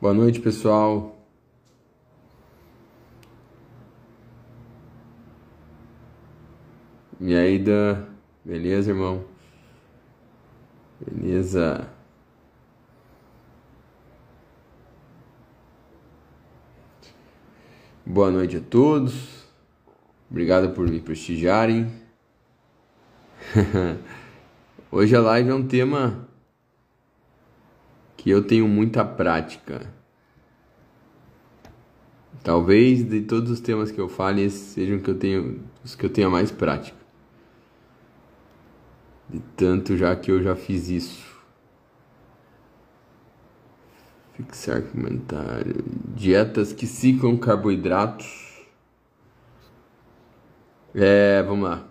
Boa noite, pessoal. E aí, Dan? Beleza, irmão? Beleza. Boa noite a todos. Obrigado por me prestigiarem. Hoje a live é um tema que eu tenho muita prática. Talvez de todos os temas que eu fale, esses sejam que eu tenho, os que eu tenha mais prática. De tanto já que eu já fiz isso. Fixar comentário. Dietas que ciclam carboidratos. É, vamos lá.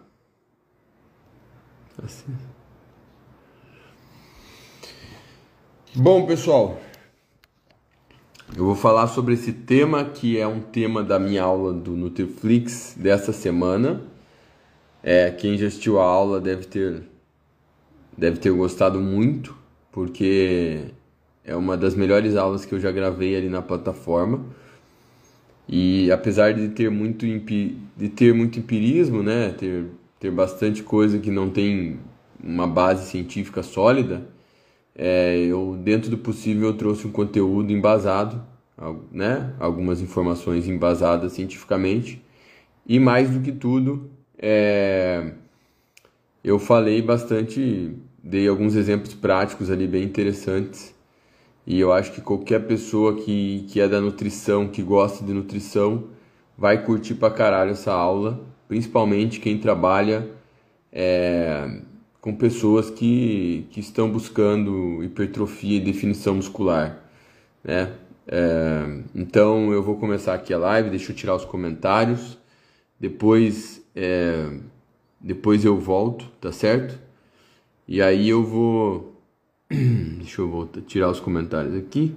Assim. Bom, pessoal, eu vou falar sobre esse tema que é um tema da minha aula do Nutriflix dessa semana. É, quem já assistiu a aula deve ter deve ter gostado muito, porque é uma das melhores aulas que eu já gravei ali na plataforma. E apesar de ter muito de ter muito empirismo, né, ter ter bastante coisa que não tem uma base científica sólida, é, eu, dentro do possível, trouxe um conteúdo embasado, né? algumas informações embasadas cientificamente, e mais do que tudo, é, eu falei bastante, dei alguns exemplos práticos ali bem interessantes, e eu acho que qualquer pessoa que, que é da nutrição, que gosta de nutrição, vai curtir pra caralho essa aula, principalmente quem trabalha. É, com pessoas que, que estão buscando hipertrofia e definição muscular, né? É, então eu vou começar aqui a live, deixa eu tirar os comentários, depois é, depois eu volto, tá certo? E aí eu vou deixa eu voltar, tirar os comentários aqui.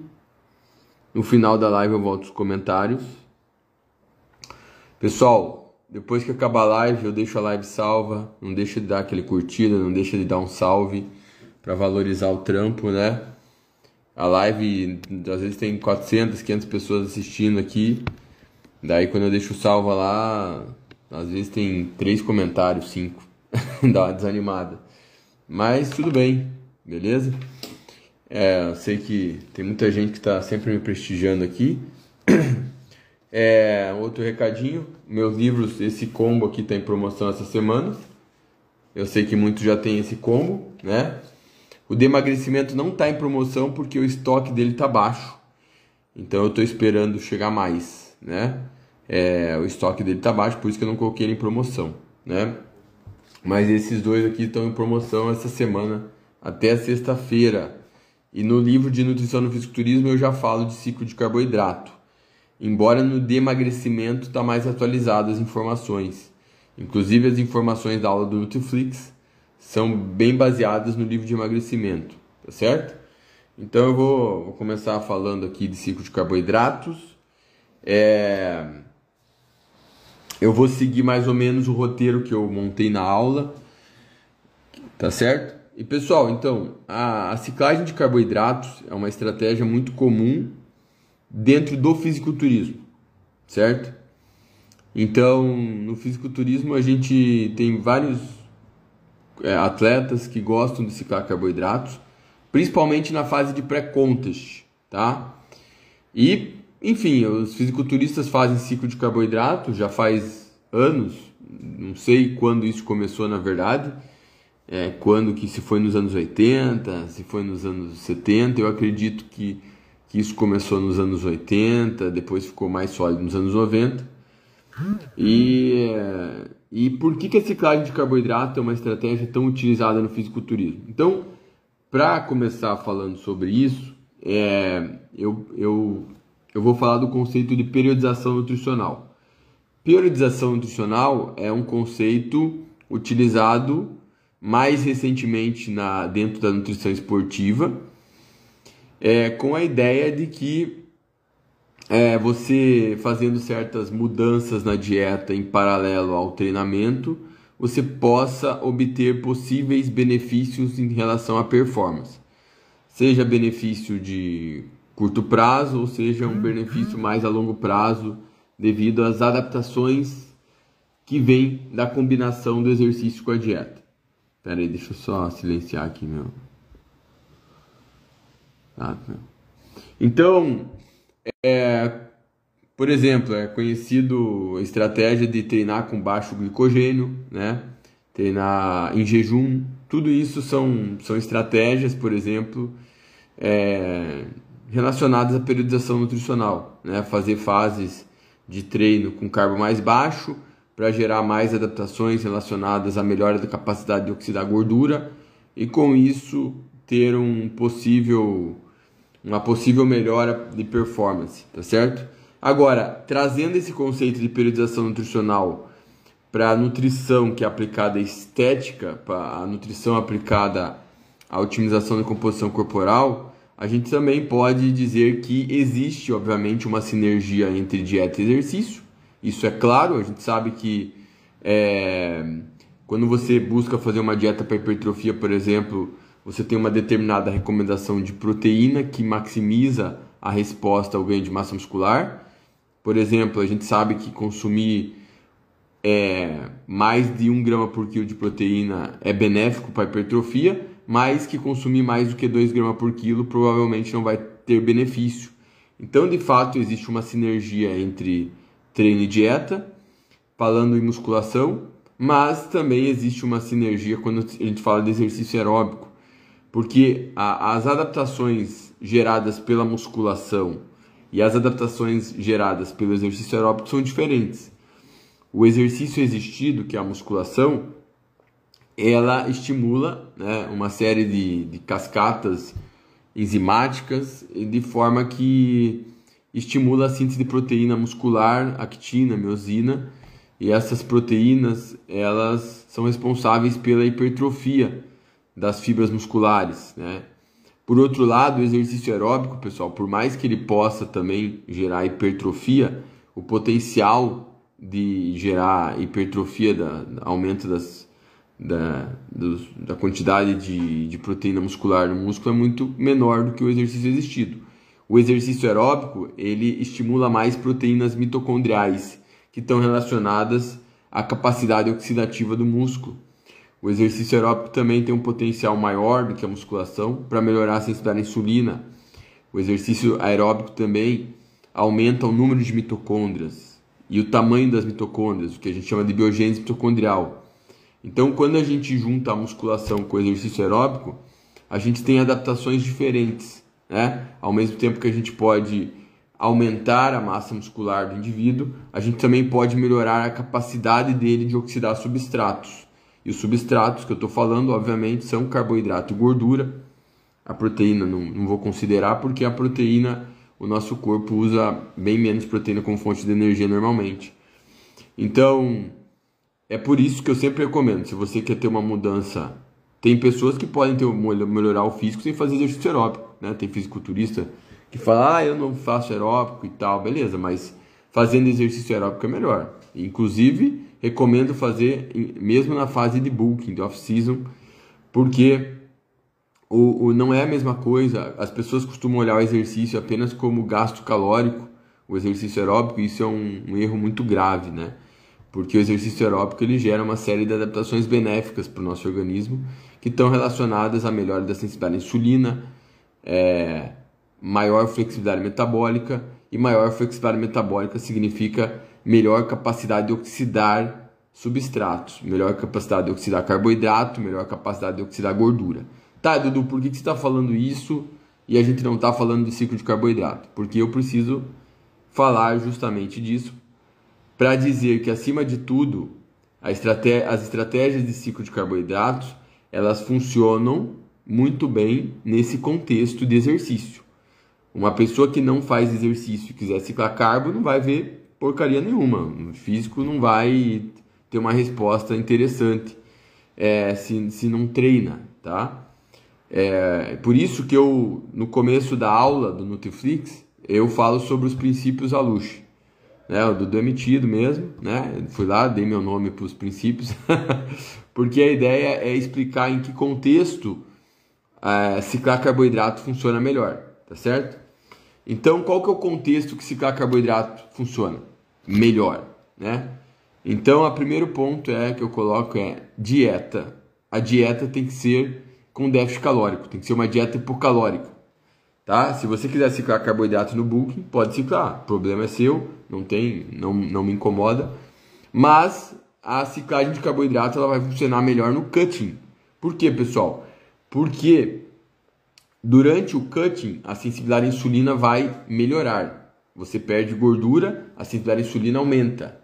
No final da live eu volto os comentários. Pessoal, depois que acabar a live, eu deixo a live salva. Não deixa de dar aquele curtida, não deixa de dar um salve para valorizar o trampo, né? A live, às vezes tem 400, 500 pessoas assistindo aqui. Daí quando eu deixo salva lá, às vezes tem três comentários, cinco. Dá uma desanimada. Mas tudo bem, beleza? É, eu sei que tem muita gente que está sempre me prestigiando aqui. É, outro recadinho, meus livros, esse combo aqui está em promoção essa semana. Eu sei que muitos já tem esse combo, né? O de emagrecimento não está em promoção porque o estoque dele está baixo. Então eu estou esperando chegar mais, né? É, o estoque dele está baixo, por isso que eu não coloquei ele em promoção, né? Mas esses dois aqui estão em promoção essa semana até sexta-feira. E no livro de nutrição no fisiculturismo eu já falo de ciclo de carboidrato embora no de emagrecimento está mais atualizado as informações. Inclusive as informações da aula do Nutriflix são bem baseadas no livro de emagrecimento, tá certo? Então eu vou, vou começar falando aqui de ciclo de carboidratos. É... Eu vou seguir mais ou menos o roteiro que eu montei na aula, tá certo? E pessoal, então, a, a ciclagem de carboidratos é uma estratégia muito comum dentro do fisiculturismo, certo? Então, no fisiculturismo a gente tem vários é, atletas que gostam de ciclar carboidratos, principalmente na fase de pré-contest, tá? E, enfim, os fisiculturistas fazem ciclo de carboidrato já faz anos, não sei quando isso começou na verdade, é, quando que se foi nos anos 80, se foi nos anos 70, eu acredito que que isso começou nos anos 80, depois ficou mais sólido nos anos 90. E, e por que, que a ciclagem de carboidrato é uma estratégia tão utilizada no fisiculturismo? Então, para começar falando sobre isso, é, eu, eu, eu vou falar do conceito de periodização nutricional. Periodização nutricional é um conceito utilizado mais recentemente na, dentro da nutrição esportiva é, com a ideia de que é, você fazendo certas mudanças na dieta em paralelo ao treinamento, você possa obter possíveis benefícios em relação à performance. Seja benefício de curto prazo, ou seja, um benefício mais a longo prazo devido às adaptações que vêm da combinação do exercício com a dieta. Pera aí, deixa eu só silenciar aqui, meu. Tá. Então, é, por exemplo, é conhecido a estratégia de treinar com baixo glicogênio, né? Treinar em jejum. Tudo isso são, são estratégias, por exemplo, é, relacionadas à periodização nutricional, né? Fazer fases de treino com carbo mais baixo para gerar mais adaptações relacionadas à melhora da capacidade de oxidar gordura e com isso ter um possível uma possível melhora de performance, tá certo? Agora, trazendo esse conceito de periodização nutricional para a nutrição que é aplicada à estética, para a nutrição aplicada à otimização da composição corporal, a gente também pode dizer que existe, obviamente, uma sinergia entre dieta e exercício. Isso é claro, a gente sabe que é, quando você busca fazer uma dieta para hipertrofia, por exemplo, você tem uma determinada recomendação de proteína que maximiza a resposta ao ganho de massa muscular. Por exemplo, a gente sabe que consumir é, mais de 1 grama por quilo de proteína é benéfico para a hipertrofia, mas que consumir mais do que 2 gramas por quilo provavelmente não vai ter benefício. Então, de fato, existe uma sinergia entre treino e dieta, falando em musculação, mas também existe uma sinergia quando a gente fala de exercício aeróbico porque a, as adaptações geradas pela musculação e as adaptações geradas pelo exercício aeróbico são diferentes. O exercício existido, que é a musculação, ela estimula né, uma série de, de cascatas enzimáticas de forma que estimula a síntese de proteína muscular, actina, miosina, e essas proteínas elas são responsáveis pela hipertrofia das fibras musculares, né? Por outro lado, o exercício aeróbico, pessoal, por mais que ele possa também gerar hipertrofia, o potencial de gerar hipertrofia, da, aumento das, da, dos, da quantidade de, de proteína muscular no músculo é muito menor do que o exercício existido. O exercício aeróbico ele estimula mais proteínas mitocondriais que estão relacionadas à capacidade oxidativa do músculo. O exercício aeróbico também tem um potencial maior do que a musculação para melhorar a sensibilidade à insulina. O exercício aeróbico também aumenta o número de mitocôndrias e o tamanho das mitocôndrias, o que a gente chama de biogênese mitocondrial. Então, quando a gente junta a musculação com o exercício aeróbico, a gente tem adaptações diferentes, né? Ao mesmo tempo que a gente pode aumentar a massa muscular do indivíduo, a gente também pode melhorar a capacidade dele de oxidar substratos. E os substratos que eu estou falando, obviamente, são carboidrato e gordura. A proteína não, não vou considerar porque a proteína, o nosso corpo usa bem menos proteína como fonte de energia normalmente. Então, é por isso que eu sempre recomendo, se você quer ter uma mudança, tem pessoas que podem ter, melhorar o físico sem fazer exercício aeróbico, né? Tem fisiculturista que fala, ah, eu não faço aeróbico e tal, beleza, mas fazendo exercício aeróbico é melhor. Inclusive, recomendo fazer mesmo na fase de booking, de off-season, porque o, o, não é a mesma coisa. As pessoas costumam olhar o exercício apenas como gasto calórico, o exercício aeróbico, e isso é um, um erro muito grave, né? Porque o exercício aeróbico ele gera uma série de adaptações benéficas para o nosso organismo, que estão relacionadas à melhora da sensibilidade à insulina, é, maior flexibilidade metabólica, e maior flexibilidade metabólica significa melhor capacidade de oxidar substratos, melhor capacidade de oxidar carboidrato, melhor capacidade de oxidar gordura. Tá, Dudu, por que, que você está falando isso e a gente não está falando de ciclo de carboidrato? Porque eu preciso falar justamente disso para dizer que, acima de tudo, estratégia, as estratégias de ciclo de carboidratos elas funcionam muito bem nesse contexto de exercício. Uma pessoa que não faz exercício e quiser ciclar carbo não vai ver porcaria nenhuma. O físico não vai ter uma resposta interessante é, se, se não treina, tá? É, por isso que eu, no começo da aula do Nutriflix, eu falo sobre os princípios Alush. Né, o Dudu emitido mesmo, né? Fui lá, dei meu nome para os princípios, porque a ideia é explicar em que contexto é, ciclar carboidrato funciona melhor, tá certo? Então, qual que é o contexto que ciclar carboidrato funciona melhor, né? Então, o primeiro ponto é que eu coloco é dieta. A dieta tem que ser com déficit calórico, tem que ser uma dieta hipocalórica, tá? Se você quiser ciclar carboidrato no bulking, pode ciclar, o problema é seu, não tem, não, não me incomoda. Mas a ciclagem de carboidrato ela vai funcionar melhor no cutting. Por quê, pessoal? Porque durante o cutting a sensibilidade à insulina vai melhorar. Você perde gordura, a sensibilidade à insulina aumenta.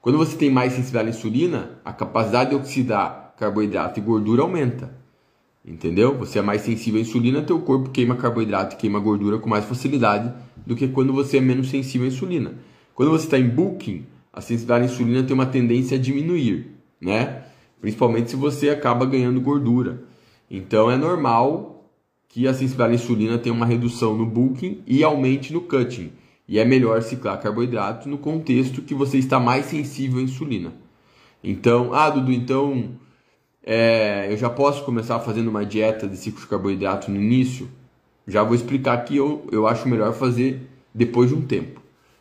Quando você tem mais sensibilidade à insulina, a capacidade de oxidar carboidrato e gordura aumenta. Entendeu? Você é mais sensível à insulina, teu corpo queima carboidrato e queima gordura com mais facilidade do que quando você é menos sensível à insulina. Quando você está em bulking, a sensibilidade à insulina tem uma tendência a diminuir, né? Principalmente se você acaba ganhando gordura. Então é normal que a sensibilidade à insulina tenha uma redução no bulking e aumente no cutting. E é melhor ciclar carboidrato no contexto que você está mais sensível à insulina. Então, ah, Dudu, então é, eu já posso começar fazendo uma dieta de ciclo de carboidrato no início? Já vou explicar que eu, eu acho melhor fazer depois de um tempo,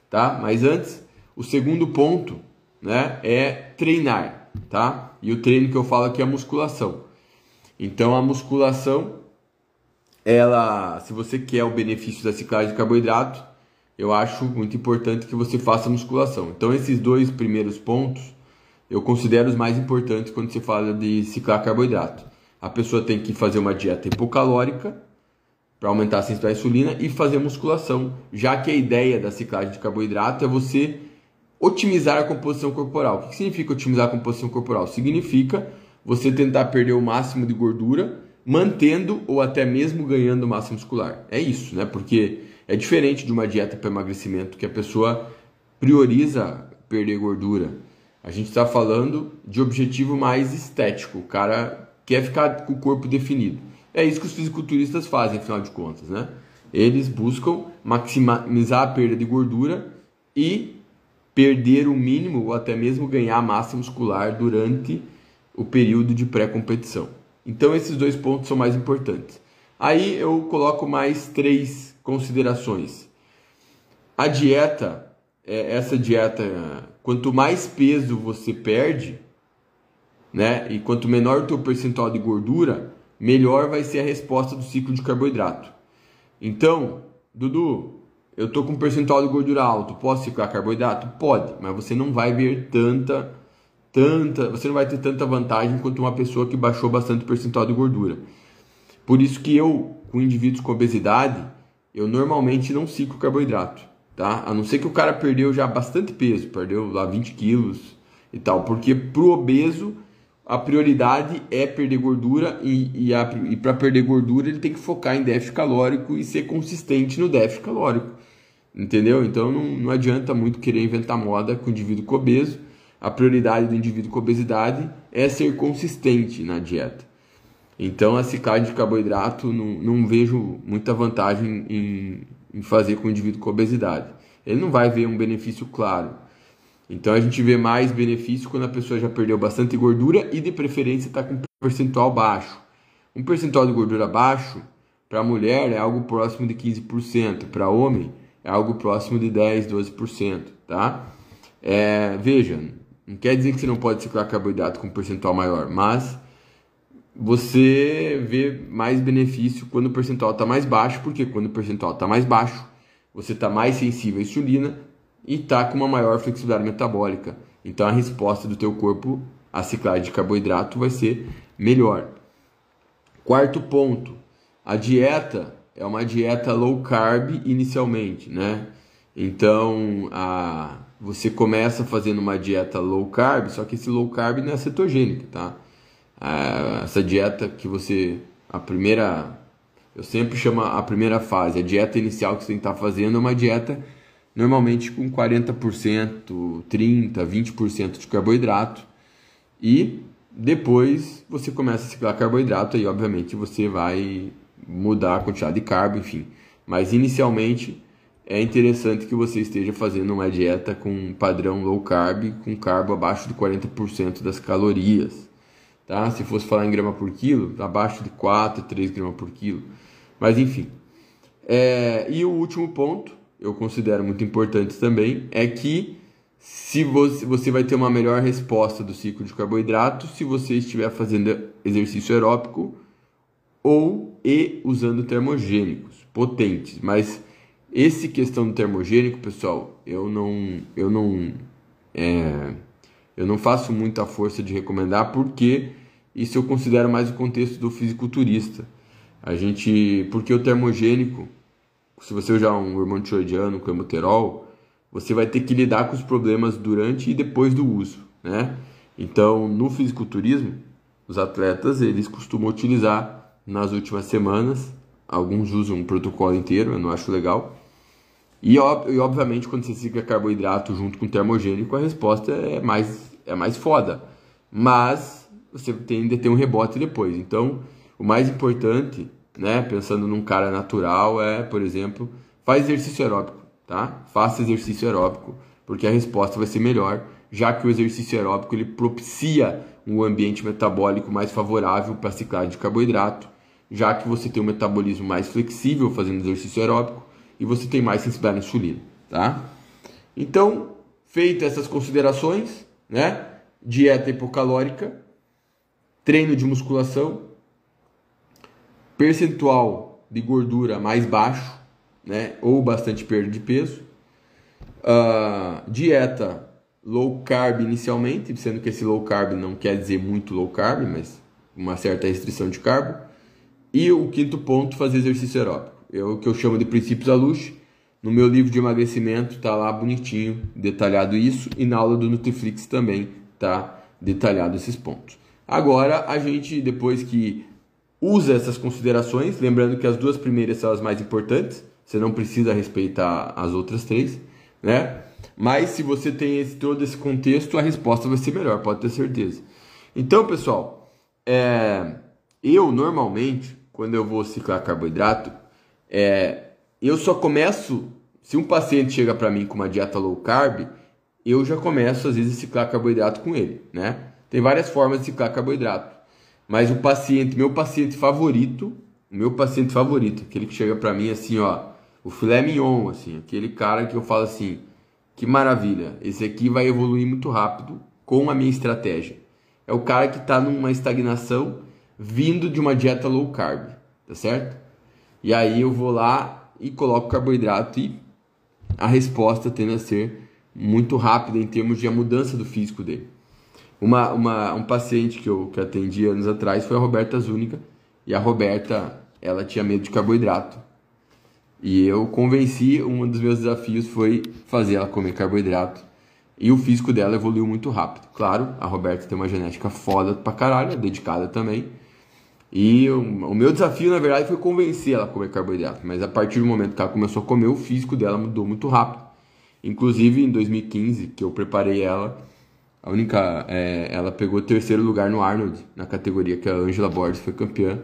tá? Mas antes, o segundo ponto, né, é treinar, tá? E o treino que eu falo aqui é a musculação. Então a musculação, ela, se você quer o benefício da ciclagem de carboidrato, eu acho muito importante que você faça musculação. Então esses dois primeiros pontos eu considero os mais importantes quando se fala de ciclar carboidrato. A pessoa tem que fazer uma dieta hipocalórica para aumentar a sensibilidade à insulina e fazer musculação, já que a ideia da ciclagem de carboidrato é você otimizar a composição corporal. O que significa otimizar a composição corporal? Significa você tentar perder o máximo de gordura, mantendo ou até mesmo ganhando massa muscular. É isso, né? Porque é diferente de uma dieta para emagrecimento que a pessoa prioriza perder gordura. A gente está falando de objetivo mais estético. O cara quer ficar com o corpo definido. É isso que os fisiculturistas fazem, afinal de contas, né? Eles buscam maximizar a perda de gordura e perder o mínimo ou até mesmo ganhar massa muscular durante o período de pré-competição. Então esses dois pontos são mais importantes. Aí eu coloco mais três considerações. A dieta, é, essa dieta quanto mais peso você perde, né, e quanto menor o teu percentual de gordura, melhor vai ser a resposta do ciclo de carboidrato. Então, Dudu, eu tô com um percentual de gordura alto, posso ciclar carboidrato? Pode, mas você não vai ver tanta tanta, você não vai ter tanta vantagem quanto uma pessoa que baixou bastante o percentual de gordura. Por isso que eu, com indivíduos com obesidade, eu normalmente não ciclo carboidrato tá? A não ser que o cara perdeu já bastante peso, perdeu lá 20 quilos e tal, porque pro obeso a prioridade é perder gordura e, e, e para perder gordura ele tem que focar em déficit calórico e ser consistente no déficit calórico, entendeu? Então não, não adianta muito querer inventar moda com o indivíduo com obeso. A prioridade do indivíduo com obesidade é ser consistente na dieta. Então a ciclagem de carboidrato não, não vejo muita vantagem em, em fazer com o indivíduo com obesidade. Ele não vai ver um benefício claro. Então a gente vê mais benefício quando a pessoa já perdeu bastante gordura e de preferência está com um percentual baixo. Um percentual de gordura baixo para mulher é algo próximo de 15%, para homem é algo próximo de 10, 12%, tá? É, veja, não quer dizer que você não pode ciclar carboidrato com um percentual maior, mas você vê mais benefício quando o percentual está mais baixo, porque quando o percentual está mais baixo, você está mais sensível à insulina e está com uma maior flexibilidade metabólica. Então a resposta do teu corpo à ciclagem de carboidrato vai ser melhor. Quarto ponto, a dieta é uma dieta low carb inicialmente, né? Então a, você começa fazendo uma dieta low carb, só que esse low carb não é cetogênico, tá? essa dieta que você a primeira eu sempre chamo a primeira fase, a dieta inicial que você tem que estar fazendo é uma dieta normalmente com 40%, 30, 20% de carboidrato e depois você começa a ciclar carboidrato e obviamente você vai mudar a quantidade de carbo, enfim. Mas inicialmente é interessante que você esteja fazendo uma dieta com padrão low carb, com carbo abaixo de 40% das calorias tá? Se fosse falar em grama por quilo, abaixo de 4, 3 gramas por quilo. Mas enfim, É, e o último ponto, eu considero muito importante também, é que se você, você vai ter uma melhor resposta do ciclo de carboidrato se você estiver fazendo exercício aeróbico ou e usando termogênicos potentes. Mas esse questão do termogênico, pessoal, eu não eu não é, eu não faço muita força de recomendar porque isso eu considero mais o contexto do fisiculturista. A gente, porque o termogênico, se você usar um hormônio tiroidiano, com hemoterol, você vai ter que lidar com os problemas durante e depois do uso, né? Então, no fisiculturismo, os atletas eles costumam utilizar nas últimas semanas, alguns usam um protocolo inteiro, eu não acho legal. E, e obviamente, quando você cicla carboidrato junto com termogênico, a resposta é mais é mais foda. Mas você tende a ter um rebote depois. Então, o mais importante, né, pensando num cara natural, é, por exemplo, faz exercício aeróbico tá? Faça exercício aeróbico, porque a resposta vai ser melhor, já que o exercício aeróbico ele propicia um ambiente metabólico mais favorável para a ciclagem de carboidrato, já que você tem um metabolismo mais flexível fazendo exercício aeróbico e você tem mais sensibilidade à insulina, tá? Então, feitas essas considerações, né? Dieta hipocalórica, treino de musculação, percentual de gordura mais baixo, né? ou bastante perda de peso. Uh, dieta low carb inicialmente, sendo que esse low carb não quer dizer muito low carb, mas uma certa restrição de carbo. E o quinto ponto, fazer exercício aeróbico. É o que eu chamo de princípios da luz. No meu livro de emagrecimento tá lá bonitinho, detalhado isso, e na aula do Nutriflix também tá detalhado esses pontos. Agora a gente, depois que usa essas considerações, lembrando que as duas primeiras são as mais importantes, você não precisa respeitar as outras três, né? Mas se você tem esse, todo esse contexto, a resposta vai ser melhor, pode ter certeza. Então, pessoal, é, eu normalmente, quando eu vou ciclar carboidrato, é, eu só começo, se um paciente chega para mim com uma dieta low carb, eu já começo às vezes a ciclar carboidrato com ele, né? Tem várias formas de ciclar carboidrato, mas o paciente, meu paciente favorito, meu paciente favorito, aquele que chega para mim assim, ó, o filé mignon, assim, aquele cara que eu falo assim, que maravilha, esse aqui vai evoluir muito rápido com a minha estratégia. É o cara que está numa estagnação vindo de uma dieta low carb, tá certo? E aí eu vou lá e coloco carboidrato e a resposta tende a ser muito rápida em termos de a mudança do físico dele. Uma, uma, um paciente que eu que atendi anos atrás foi a Roberta Zúnica e a Roberta ela tinha medo de carboidrato e eu convenci, um dos meus desafios foi fazer ela comer carboidrato. E o físico dela evoluiu muito rápido. Claro, a Roberta tem uma genética foda pra caralho, é dedicada também. E o, o, meu desafio, na verdade, foi convencer ela a comer carboidrato. Mas a partir do momento que ela começou a comer, o físico dela mudou muito rápido. Inclusive, em 2015, que eu preparei ela, a única. É, ela pegou terceiro lugar no Arnold, na categoria que a Angela Borges foi campeã.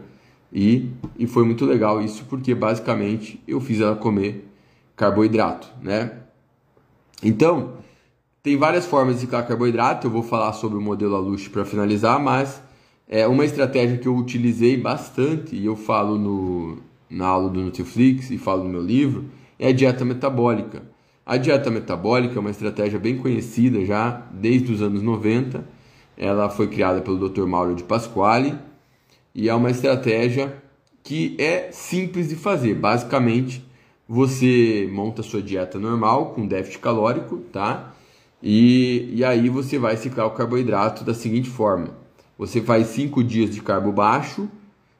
E, e foi muito legal isso porque basicamente eu fiz ela comer carboidrato, né? Então, tem várias formas de ciclar carboidrato, eu vou falar sobre o modelo Alush para finalizar, mas é uma estratégia que eu utilizei bastante e eu falo no, na aula do Nutriflix e falo no meu livro, é a dieta metabólica. A dieta metabólica é uma estratégia bem conhecida já desde os anos 90. Ela foi criada pelo Dr. Mauro de Pasquale e é uma estratégia que é simples de fazer. Basicamente, você monta sua dieta normal com déficit calórico, tá? E, e aí você vai ciclar o carboidrato da seguinte forma: você faz 5 dias de carbo baixo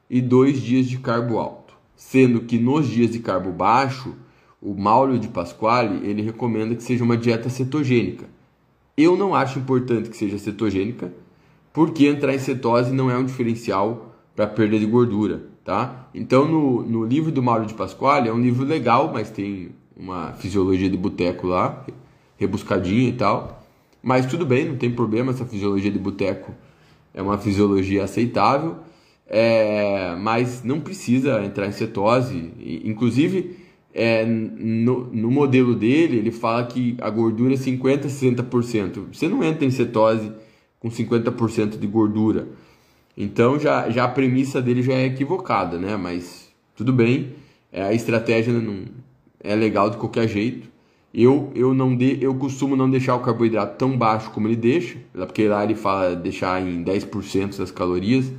e 2 dias de carbo alto. Sendo que nos dias de carbo baixo, o Mauro de Pasquale ele recomenda que seja uma dieta cetogênica. Eu não acho importante que seja cetogênica, porque entrar em cetose não é um diferencial para perda de gordura, tá? Então no, no livro do Mauro de Pasquale é um livro legal, mas tem uma fisiologia de boteco lá, rebuscadinha e tal. Mas tudo bem, não tem problema, essa fisiologia de boteco é uma fisiologia aceitável, é, mas não precisa entrar em cetose. Inclusive, é, no, no modelo dele, ele fala que a gordura é 50% a 60%. Você não entra em cetose com 50% de gordura. Então já, já a premissa dele já é equivocada, né? Mas tudo bem. É, a estratégia não é legal de qualquer jeito. Eu, eu não de, eu costumo não deixar o carboidrato tão baixo como ele deixa, porque lá ele fala deixar em 10% das calorias.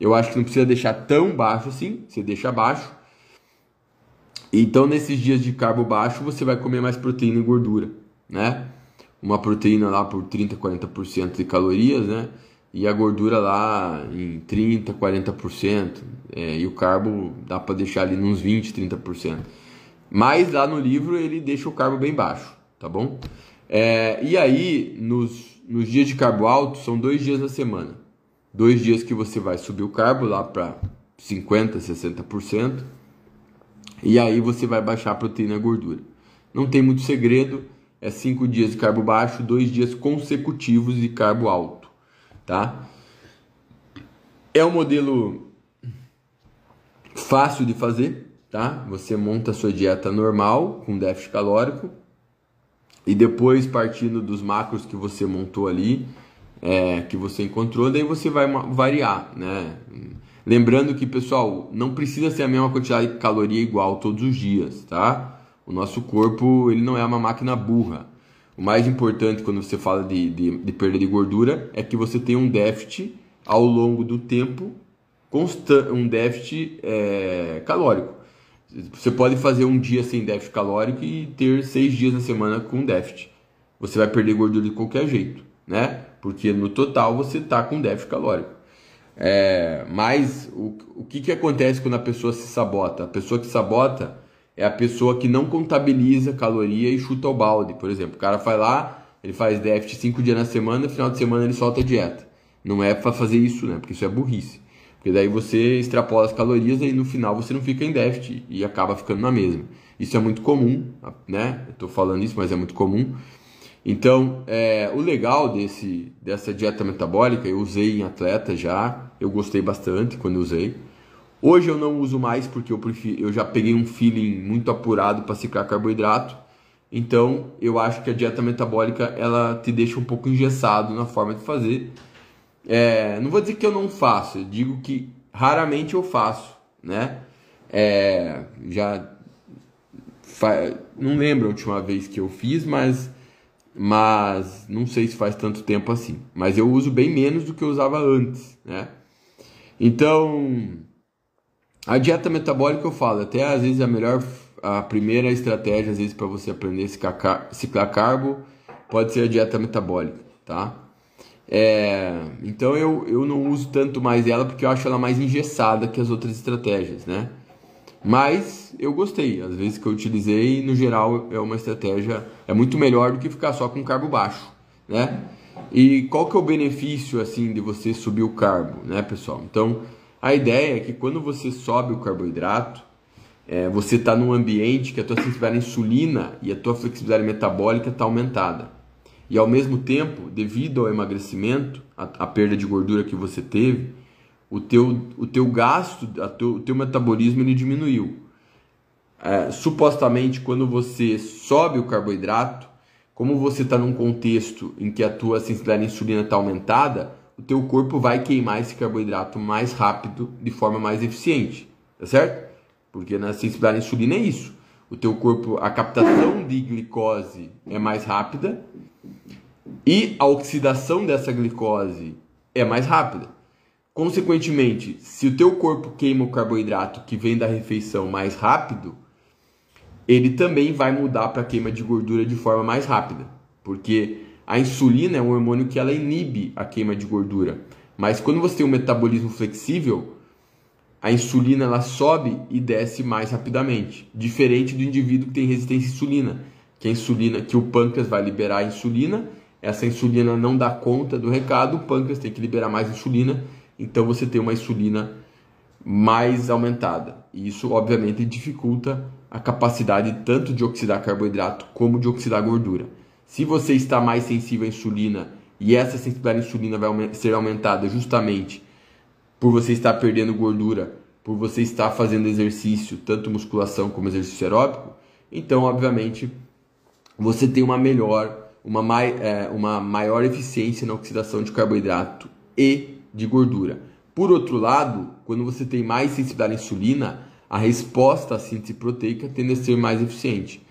Eu acho que não precisa deixar tão baixo assim, você deixa baixo. Então, nesses dias de carbo baixo, você vai comer mais proteína e gordura, né? Uma proteína lá por 30, 40% de calorias, né? E a gordura lá em 30, 40%. É, e o carbo dá para deixar ali nos 20, 30%. Mas lá no livro ele deixa o carbo bem baixo, tá bom? É, e aí, nos, nos dias de carbo alto, são dois dias na semana. Dois dias que você vai subir o carbo lá para 50%, 60%. E aí você vai baixar a proteína e a gordura. Não tem muito segredo, é cinco dias de carbo baixo, dois dias consecutivos de carbo alto, tá? É um modelo fácil de fazer, tá? Você monta a sua dieta normal, com déficit calórico, e depois partindo dos macros que você montou ali, é, que você encontrou, daí você vai variar, né? Lembrando que, pessoal, não precisa ser a mesma quantidade de caloria igual todos os dias, tá? O nosso corpo, ele não é uma máquina burra. O mais importante quando você fala de, de, de perda de gordura é que você tem um déficit ao longo do tempo, um déficit é, calórico. Você pode fazer um dia sem déficit calórico e ter seis dias na semana com déficit. Você vai perder gordura de qualquer jeito, né? Porque no total você está com déficit calórico. É, mas o, o que, que acontece quando a pessoa se sabota? A pessoa que sabota é a pessoa que não contabiliza caloria e chuta o balde. Por exemplo, o cara vai lá, ele faz déficit cinco dias na semana, no final de semana ele solta a dieta. Não é para fazer isso, né? Porque isso é burrice. Porque daí você extrapola as calorias e no final você não fica em déficit e acaba ficando na mesma. Isso é muito comum, né? Eu tô falando isso, mas é muito comum. Então, é, o legal desse, dessa dieta metabólica, eu usei em atleta já, eu gostei bastante quando usei. Hoje eu não uso mais porque eu, prefiro, eu já peguei um feeling muito apurado para ciclar carboidrato. Então, eu acho que a dieta metabólica ela te deixa um pouco engessado na forma de fazer. É, não vou dizer que eu não faço, eu digo que raramente eu faço, né? É, já não lembro a última vez que eu fiz, mas mas não sei se faz tanto tempo assim. Mas eu uso bem menos do que eu usava antes, né? Então, a dieta metabólica eu falo, até às vezes a melhor, a primeira estratégia às vezes para você aprender a ciclar carbo pode ser a dieta metabólica, tá? É, então eu, eu não uso tanto mais ela porque eu acho ela mais engessada que as outras estratégias, né? Mas eu gostei, às vezes que eu utilizei, no geral é uma estratégia é muito melhor do que ficar só com carbo baixo, né? E qual que é o benefício assim de você subir o carbo, né, pessoal? Então a ideia é que quando você sobe o carboidrato, é, você está num ambiente que a tua sensibilidade à insulina e a tua flexibilidade metabólica está aumentada. E ao mesmo tempo, devido ao emagrecimento, a, a perda de gordura que você teve, o teu, o teu gasto, teu, o teu metabolismo ele diminuiu. É, supostamente, quando você sobe o carboidrato, como você está num contexto em que a tua sensibilidade à insulina está aumentada, o teu corpo vai queimar esse carboidrato mais rápido, de forma mais eficiente, tá certo? Porque na sensibilidade à insulina é isso. O teu corpo, a captação de glicose é mais rápida e a oxidação dessa glicose é mais rápida. Consequentemente, se o teu corpo queima o carboidrato que vem da refeição mais rápido, ele também vai mudar para queima de gordura de forma mais rápida, porque a insulina é um hormônio que ela inibe a queima de gordura. Mas quando você tem um metabolismo flexível, a insulina ela sobe e desce mais rapidamente, diferente do indivíduo que tem resistência à insulina, que a insulina, que o pâncreas vai liberar a insulina, essa insulina não dá conta do recado, o pâncreas tem que liberar mais insulina, então você tem uma insulina mais aumentada. E isso obviamente dificulta a capacidade tanto de oxidar carboidrato como de oxidar gordura. Se você está mais sensível à insulina e essa sensibilidade à insulina vai ser aumentada justamente por você estar perdendo gordura, por você estar fazendo exercício, tanto musculação como exercício aeróbico, então obviamente você tem uma melhor, uma, mai, é, uma maior eficiência na oxidação de carboidrato e de gordura. Por outro lado, quando você tem mais sensibilidade à insulina, a resposta à síntese proteica tende a ser mais eficiente.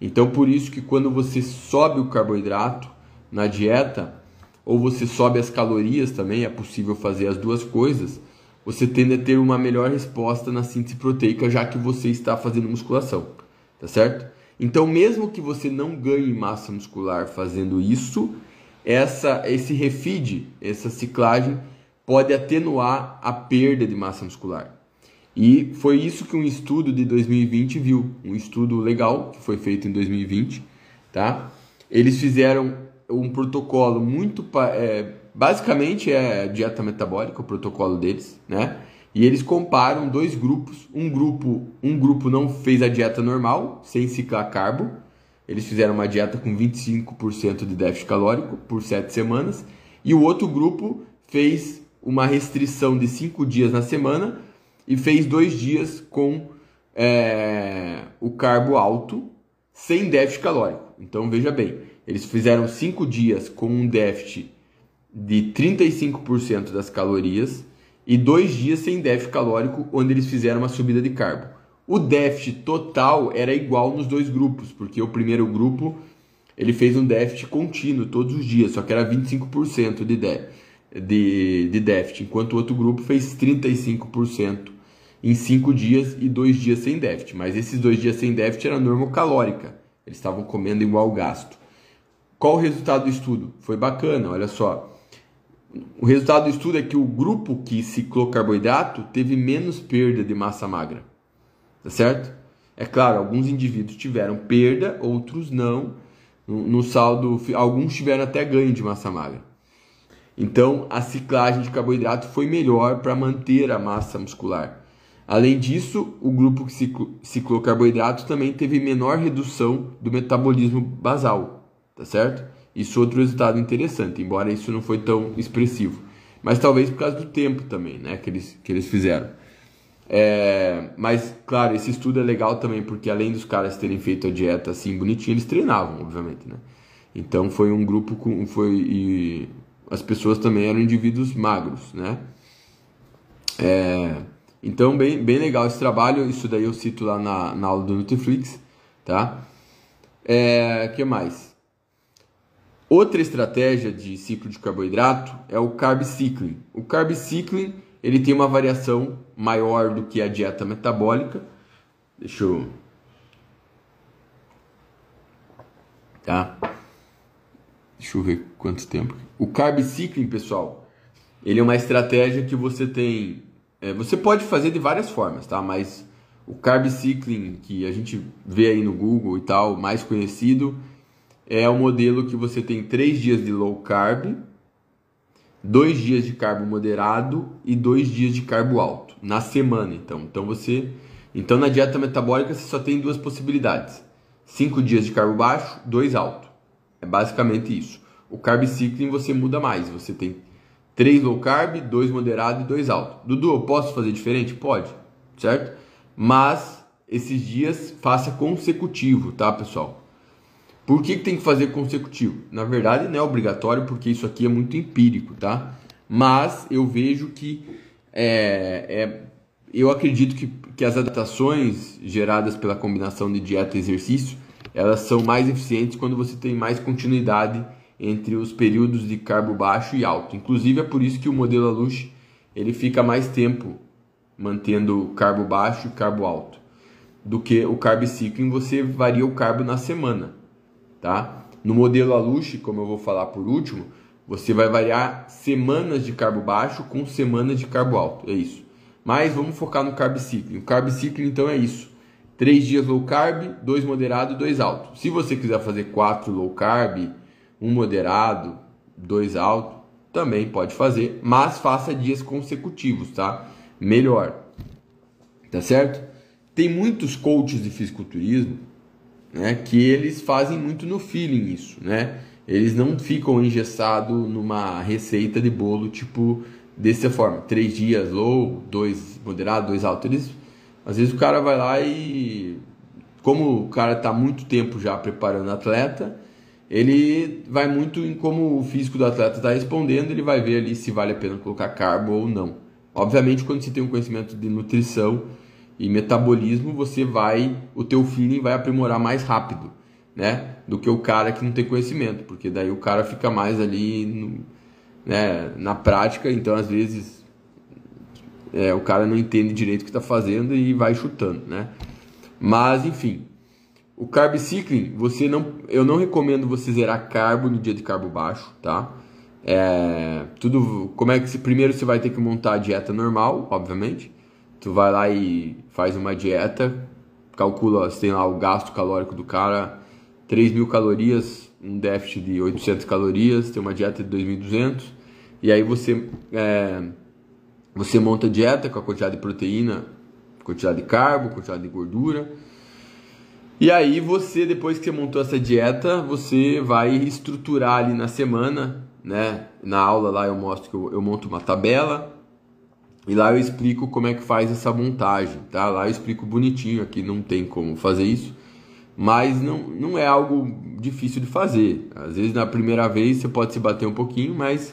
Então, por isso que quando você sobe o carboidrato na dieta, ou você sobe as calorias também, é possível fazer as duas coisas, você tende a ter uma melhor resposta na síntese proteica, já que você está fazendo musculação, tá certo? Então, mesmo que você não ganhe massa muscular fazendo isso, essa, esse refeed, essa ciclagem, pode atenuar a perda de massa muscular. E foi isso que um estudo de 2020 viu, um estudo legal que foi feito em 2020, tá? Eles fizeram um protocolo muito é, basicamente é dieta metabólica o protocolo deles, né? E eles comparam dois grupos, um grupo um grupo não fez a dieta normal sem ciclar carbo, eles fizeram uma dieta com 25% de déficit calórico por 7 semanas, e o outro grupo fez uma restrição de 5 dias na semana e fez dois dias com é, o carbo alto sem déficit calórico. Então veja bem, eles fizeram 5 dias com um déficit de 35% das calorias e dois dias sem déficit calórico, onde eles fizeram uma subida de carbo. O déficit total era igual nos dois grupos, porque o primeiro grupo ele fez um déficit contínuo todos os dias, só que era 25% de, de, de, de déficit, enquanto o outro grupo fez 35% em 5 dias e 2 dias sem déficit. Mas esses dois dias sem déficit era normocalórica, eles estavam comendo igual gasto. Qual o resultado do estudo? Foi bacana, olha só. O resultado do estudo é que o grupo que ciclou carboidrato teve menos perda de massa magra. Tá certo? É claro, alguns indivíduos tiveram perda, outros não. No, saldo, alguns tiveram até ganho de massa magra. Então, a ciclagem de carboidrato foi melhor para manter a massa muscular. Além disso, o grupo que ciclo, ciclou carboidrato também teve menor redução do metabolismo basal, tá certo? Isso é outro resultado interessante, embora isso não foi tão expressivo. Mas talvez por causa do tempo também, né, que eles, que eles fizeram. É, mas, claro, esse estudo é legal também, porque além dos caras terem feito a dieta assim bonitinha, eles treinavam, obviamente, né? Então foi um grupo com. Foi, e as pessoas também eram indivíduos magros, né? É, então, bem, bem legal esse trabalho. Isso daí eu cito lá na, na aula do Nutriflix, tá? É, que mais? Outra estratégia de ciclo de carboidrato é o carb cycling. O carb cycling ele tem uma variação maior do que a dieta metabólica. Deixa eu. Tá? Deixa eu ver quanto tempo. O carb cycling, pessoal, ele é uma estratégia que você tem. É, você pode fazer de várias formas, tá? Mas o carb cycling que a gente vê aí no Google e tal, mais conhecido, é o modelo que você tem três dias de low carb dois dias de carbo moderado e dois dias de carbo alto na semana. Então, então você, então na dieta metabólica você só tem duas possibilidades: cinco dias de carbo baixo, dois alto. É basicamente isso. O carb cycling você muda mais. Você tem três low carb, dois moderado e dois alto. Dudu, eu posso fazer diferente? Pode, certo? Mas esses dias faça consecutivo, tá, pessoal? Por que, tem que fazer consecutivo? Na verdade, não é obrigatório, porque isso aqui é muito empírico, tá? Mas eu vejo que é, é, eu acredito que, que as adaptações geradas pela combinação de dieta e exercício elas são mais eficientes quando você tem mais continuidade entre os períodos de carbo baixo e alto. Inclusive é por isso que o modelo Alush ele fica mais tempo mantendo carbo baixo e carbo alto do que o carb cycling você varia o carbo na semana tá? No modelo Aluche, como eu vou falar por último, você vai variar semanas de carbo baixo com semanas de carbo alto, é isso. Mas vamos focar no carb cycling. O carb cycling então é isso. Três dias low carb, dois moderado, dois alto. Se você quiser fazer quatro low carb, um moderado, dois alto, também pode fazer, mas faça dias consecutivos, tá? Melhor. Tá certo? Tem muitos coaches de fisiculturismo né? Que eles fazem muito no feeling isso, né? Eles não ficam engessados numa receita de bolo tipo dessa forma, três dias low, dois moderado, dois alto. Eles, às vezes o cara vai lá e como o cara está muito tempo já preparando o atleta, ele vai muito em como o físico do atleta está respondendo, ele vai ver ali se vale a pena colocar carbo ou não. Obviamente, quando você tem um conhecimento de nutrição E metabolismo você vai, o teu feeling vai aprimorar mais rápido, né? Do que o cara que não tem conhecimento, porque daí o cara fica mais ali no, né, na prática, então às vezes é, o cara não entende direito o que está fazendo e vai chutando, né? Mas enfim, o carb cycling, você não, eu não recomendo você zerar carbo no dia de carbo baixo, tá? É, tudo, como é que primeiro você vai ter que montar a dieta normal, obviamente. Tu vai lá e faz uma dieta, calcula, tem lá o gasto calórico do cara, 3 mil calorias, um déficit de 800 calorias, tem uma dieta de 2.200, e aí você, é, você monta a dieta com a quantidade de proteína, quantidade de carbo, quantidade de gordura, e aí você, depois que você montou essa dieta, você vai estruturar ali na semana né? Na aula lá eu mostro que eu, eu, monto uma tabela e lá eu explico como é que faz essa montagem, tá? Lá eu explico bonitinho, aqui não tem como fazer isso, mas não, não é algo difícil de fazer. Às vezes na primeira vez você pode se bater um pouquinho, mas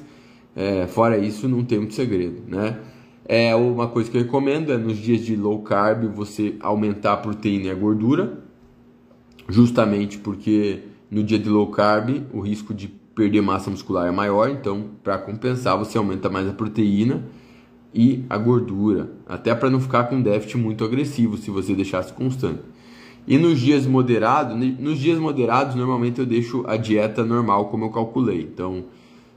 é, fora isso não tem muito segredo, né? É uma coisa que eu recomendo é nos dias de low carb você aumentar a proteína e a gordura, justamente porque no dia de low carb o risco de perder massa muscular é maior, então para compensar você aumenta mais a proteína e a gordura, até para não ficar com déficit muito agressivo se você deixasse constante. E nos dias moderados, nos dias moderados normalmente eu deixo a dieta normal como eu calculei. Então,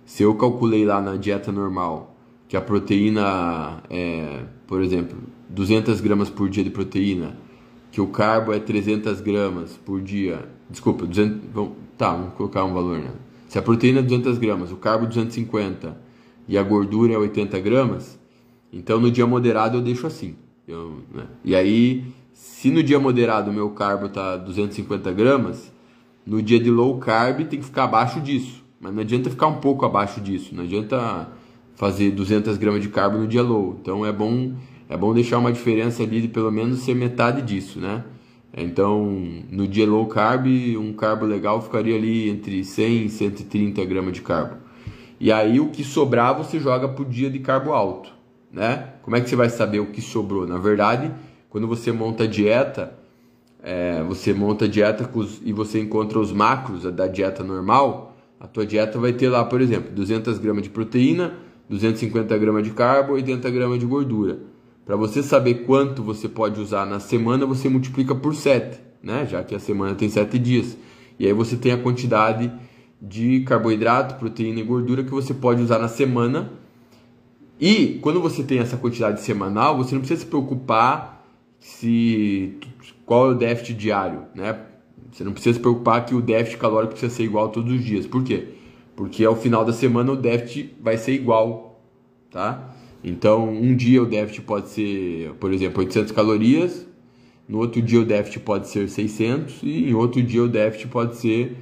se eu calculei lá na dieta normal que a proteína é, por exemplo, 200 gramas por dia de proteína, que o carbo é 300 gramas por dia, desculpa, 200, vamos, tá, vamos colocar um valor, né? Se a proteína é 200 gramas, o carbo 250 e a gordura é 80 gramas, então no dia moderado eu deixo assim. Eu, né? E aí, se no dia moderado o meu carbo está 250 gramas, no dia de low carb tem que ficar abaixo disso. Mas não adianta ficar um pouco abaixo disso. Não adianta fazer 200 gramas de carbo no dia low. Então é bom é bom deixar uma diferença ali de pelo menos ser metade disso, né? Então, no dia low carb, um carbo legal ficaria ali entre 100 e 130 gramas de carbo. E aí o que sobrar você joga para o dia de carbo alto, né? Como é que você vai saber o que sobrou? Na verdade, quando você monta a dieta, é, você monta a dieta e você encontra os macros da dieta normal, a tua dieta vai ter lá, por exemplo, 200 gramas de proteína, 250 gramas de carbo, 80 gramas de gordura. Para você saber quanto você pode usar na semana, você multiplica por 7, né? já que a semana tem 7 dias. E aí você tem a quantidade de carboidrato, proteína e gordura que você pode usar na semana. E quando você tem essa quantidade semanal, você não precisa se preocupar se qual é o déficit diário, né? Você não precisa se preocupar que o déficit calórico precisa ser igual todos os dias. Por quê? Porque ao final da semana o déficit vai ser igual, tá? Então, um dia o déficit pode ser, por exemplo, 800 calorias, no outro dia o déficit pode ser 600 e em outro dia o déficit pode ser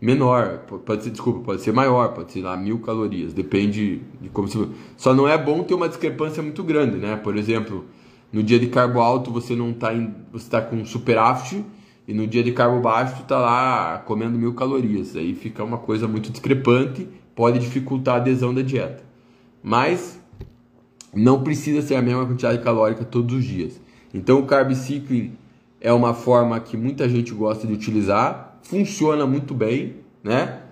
menor, pode ser, desculpa, pode ser maior, pode ser lá mil calorias, depende de como se... Só não é bom ter uma discrepância muito grande, né? Por exemplo, no dia de carbo alto você não está você está com superávit e no dia de carbo baixo está lá comendo mil calorias, aí fica uma coisa muito discrepante, pode dificultar a adesão da dieta. Mas não precisa ser a mesma quantidade calórica todos os dias. Então o carb cycling é uma forma que muita gente gosta de utilizar, funciona muito bem, né?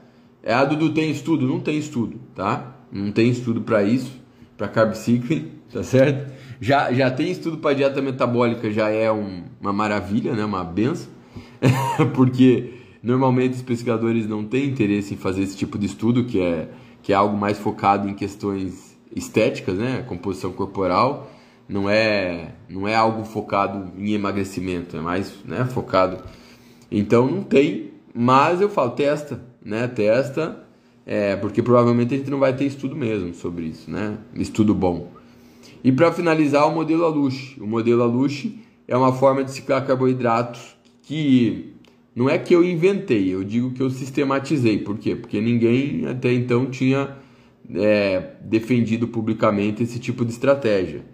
É a Dudu tem estudo? Não tem estudo, tá? Não tem estudo para isso, para carb cycling, tá certo? Já, já tem estudo para dieta metabólica, já é um, uma maravilha, né? Uma benção, porque normalmente os pesquisadores não têm interesse em fazer esse tipo de estudo, que é, que é algo mais focado em questões estéticas, né? Composição corporal não é não é algo focado em emagrecimento, é mais né, focado. Então não tem, mas eu falo testa, né? Testa, é, porque provavelmente a gente não vai ter estudo mesmo sobre isso, né? Estudo bom. E para finalizar, o modelo Aluche. O modelo Aluche é uma forma de ciclar carboidratos que não é que eu inventei, eu digo que eu sistematizei. Por quê? Porque ninguém até então tinha é, defendido publicamente esse tipo de estratégia.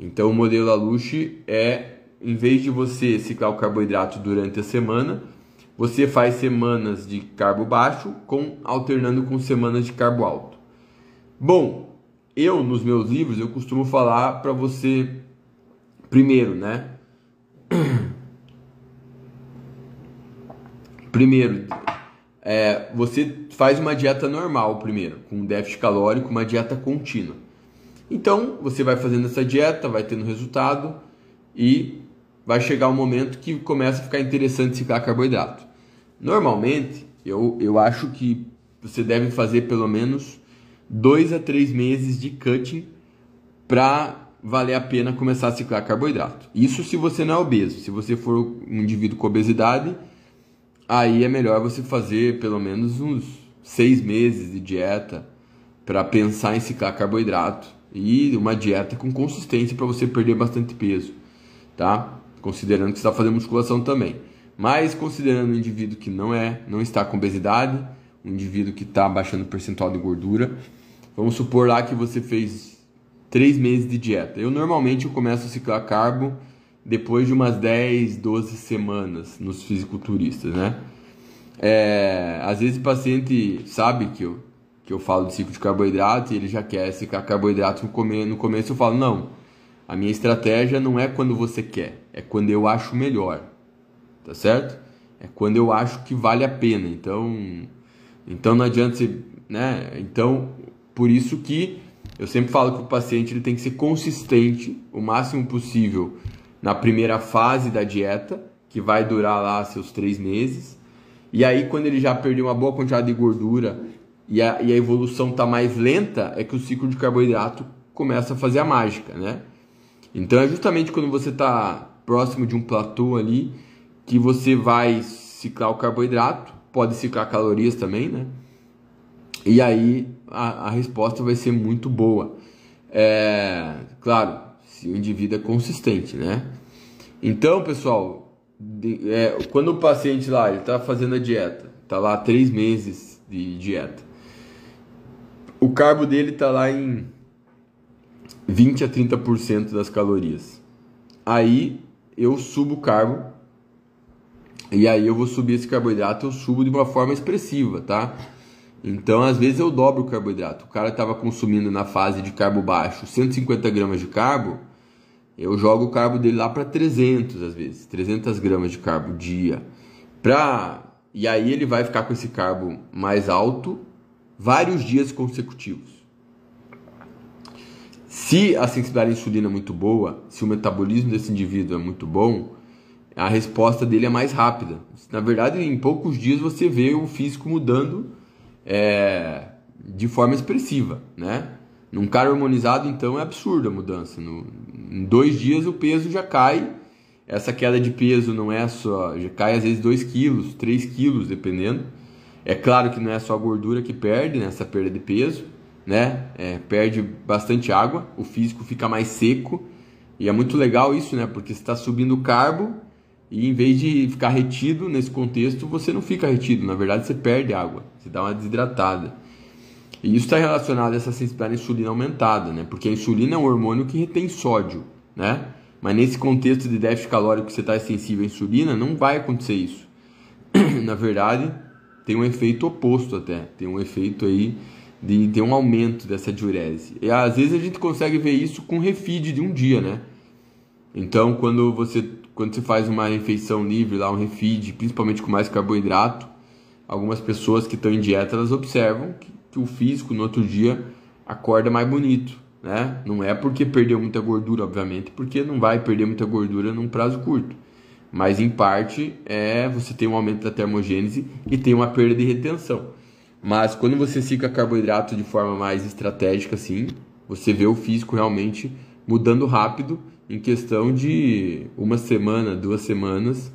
Então, o modelo Aluche é, em vez de você ciclar o carboidrato durante a semana, você faz semanas de carbo baixo com alternando com semanas de carbo alto. Bom, eu nos meus livros eu costumo falar para você primeiro, né? Primeiro, é, você faz uma dieta normal primeiro, com déficit calórico, uma dieta contínua. Então, você vai fazendo essa dieta, vai tendo resultado e vai chegar um momento que começa a ficar interessante ciclar carboidrato. Normalmente, eu, eu acho que você deve fazer pelo menos dois a três meses de cutting para valer a pena começar a ciclar carboidrato. Isso se você não é obeso. Se você for um indivíduo com obesidade, aí é melhor você fazer pelo menos uns seis meses de dieta para pensar em ciclar carboidrato e uma dieta com consistência para você perder bastante peso, tá? Considerando que está fazendo musculação também. Mas considerando um indivíduo que não é, não está com obesidade, um indivíduo que está baixando o percentual de gordura, vamos supor lá que você fez três meses de dieta. Eu normalmente eu começo a ciclar carbo depois de umas 10, 12 semanas nos fisiculturistas, né? É, às vezes o paciente sabe que eu, que eu falo de ciclo de carboidrato e ele já quer ciclar carboidrato no começo, no começo eu falo, não, a minha estratégia não é quando você quer, é quando eu acho melhor, tá certo? É quando eu acho que vale a pena, então, então não adianta você, né? Então, por isso que eu sempre falo que o paciente ele tem que ser consistente o máximo possível na primeira fase da dieta, que vai durar lá seus três meses. E aí, quando ele já perdeu uma boa quantidade de gordura e a, e a evolução está mais lenta, é que o ciclo de carboidrato começa a fazer a mágica, né? Então, é justamente quando você está próximo de um platô ali que você vai ciclar o carboidrato, pode ciclar calorias também, né? E aí a, a resposta vai ser muito boa. É, claro, se o indivíduo é consistente, né? Então, pessoal, de, é, quando o paciente lá ele está fazendo a dieta, está lá três meses de dieta, o carbo dele está lá em 20 a 30% das calorias. Aí eu subo o carbo e aí eu vou subir esse carboidrato, eu subo de uma forma expressiva, tá? Então, às vezes eu dobro o carboidrato. O cara estava consumindo na fase de carbo baixo 150 gramas de carbo, eu jogo o carbo dele lá para 300 às vezes, 300 gramas de carbo dia. Pra... E aí ele vai ficar com esse carbo mais alto vários dias consecutivos. Se a sensibilidade à insulina é muito boa, se o metabolismo desse indivíduo é muito bom, a resposta dele é mais rápida. Na verdade, em poucos dias você vê o físico mudando é, de forma expressiva, né? Num cara hormonizado, então, é absurda a mudança. No, em dois dias o peso já cai. Essa queda de peso não é só. Já cai às vezes 2 quilos, 3 quilos, dependendo. É claro que não é só a gordura que perde nessa perda de peso, né? É, perde bastante água, o físico fica mais seco. E é muito legal isso, né? Porque está subindo o carbo e em vez de ficar retido nesse contexto, você não fica retido. Na verdade, você perde água, você dá uma desidratada. E isso está relacionado a essa sensibilidade à insulina aumentada, né? Porque a insulina é um hormônio que retém sódio, né? Mas nesse contexto de déficit calórico que você está sensível à insulina, não vai acontecer isso. Na verdade, tem um efeito oposto até. Tem um efeito aí de ter um aumento dessa diurese. E às vezes a gente consegue ver isso com refeed de um dia, né? Então, quando você quando você faz uma refeição livre lá, um refeed, principalmente com mais carboidrato, algumas pessoas que estão em dieta, elas observam que que o físico no outro dia acorda mais bonito, né? Não é porque perdeu muita gordura, obviamente, porque não vai perder muita gordura num prazo curto. Mas em parte é você tem um aumento da termogênese e tem uma perda de retenção. Mas quando você cicla carboidrato de forma mais estratégica assim, você vê o físico realmente mudando rápido em questão de uma semana, duas semanas.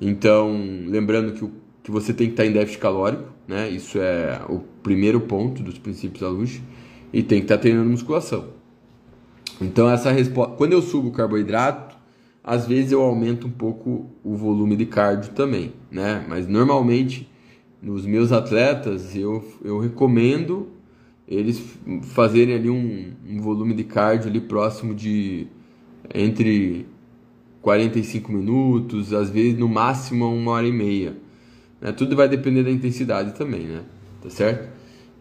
Então, lembrando que o que você tem que estar em déficit calórico, né? Isso é o primeiro ponto dos princípios da luz e tem que estar treinando musculação. Então essa resposta, quando eu subo o carboidrato, às vezes eu aumento um pouco o volume de cardio também, né? Mas normalmente nos meus atletas eu, eu recomendo eles fazerem ali um, um volume de cardio ali próximo de entre 45 minutos, às vezes no máximo uma hora e meia. Né? Tudo vai depender da intensidade também, né? Tá certo?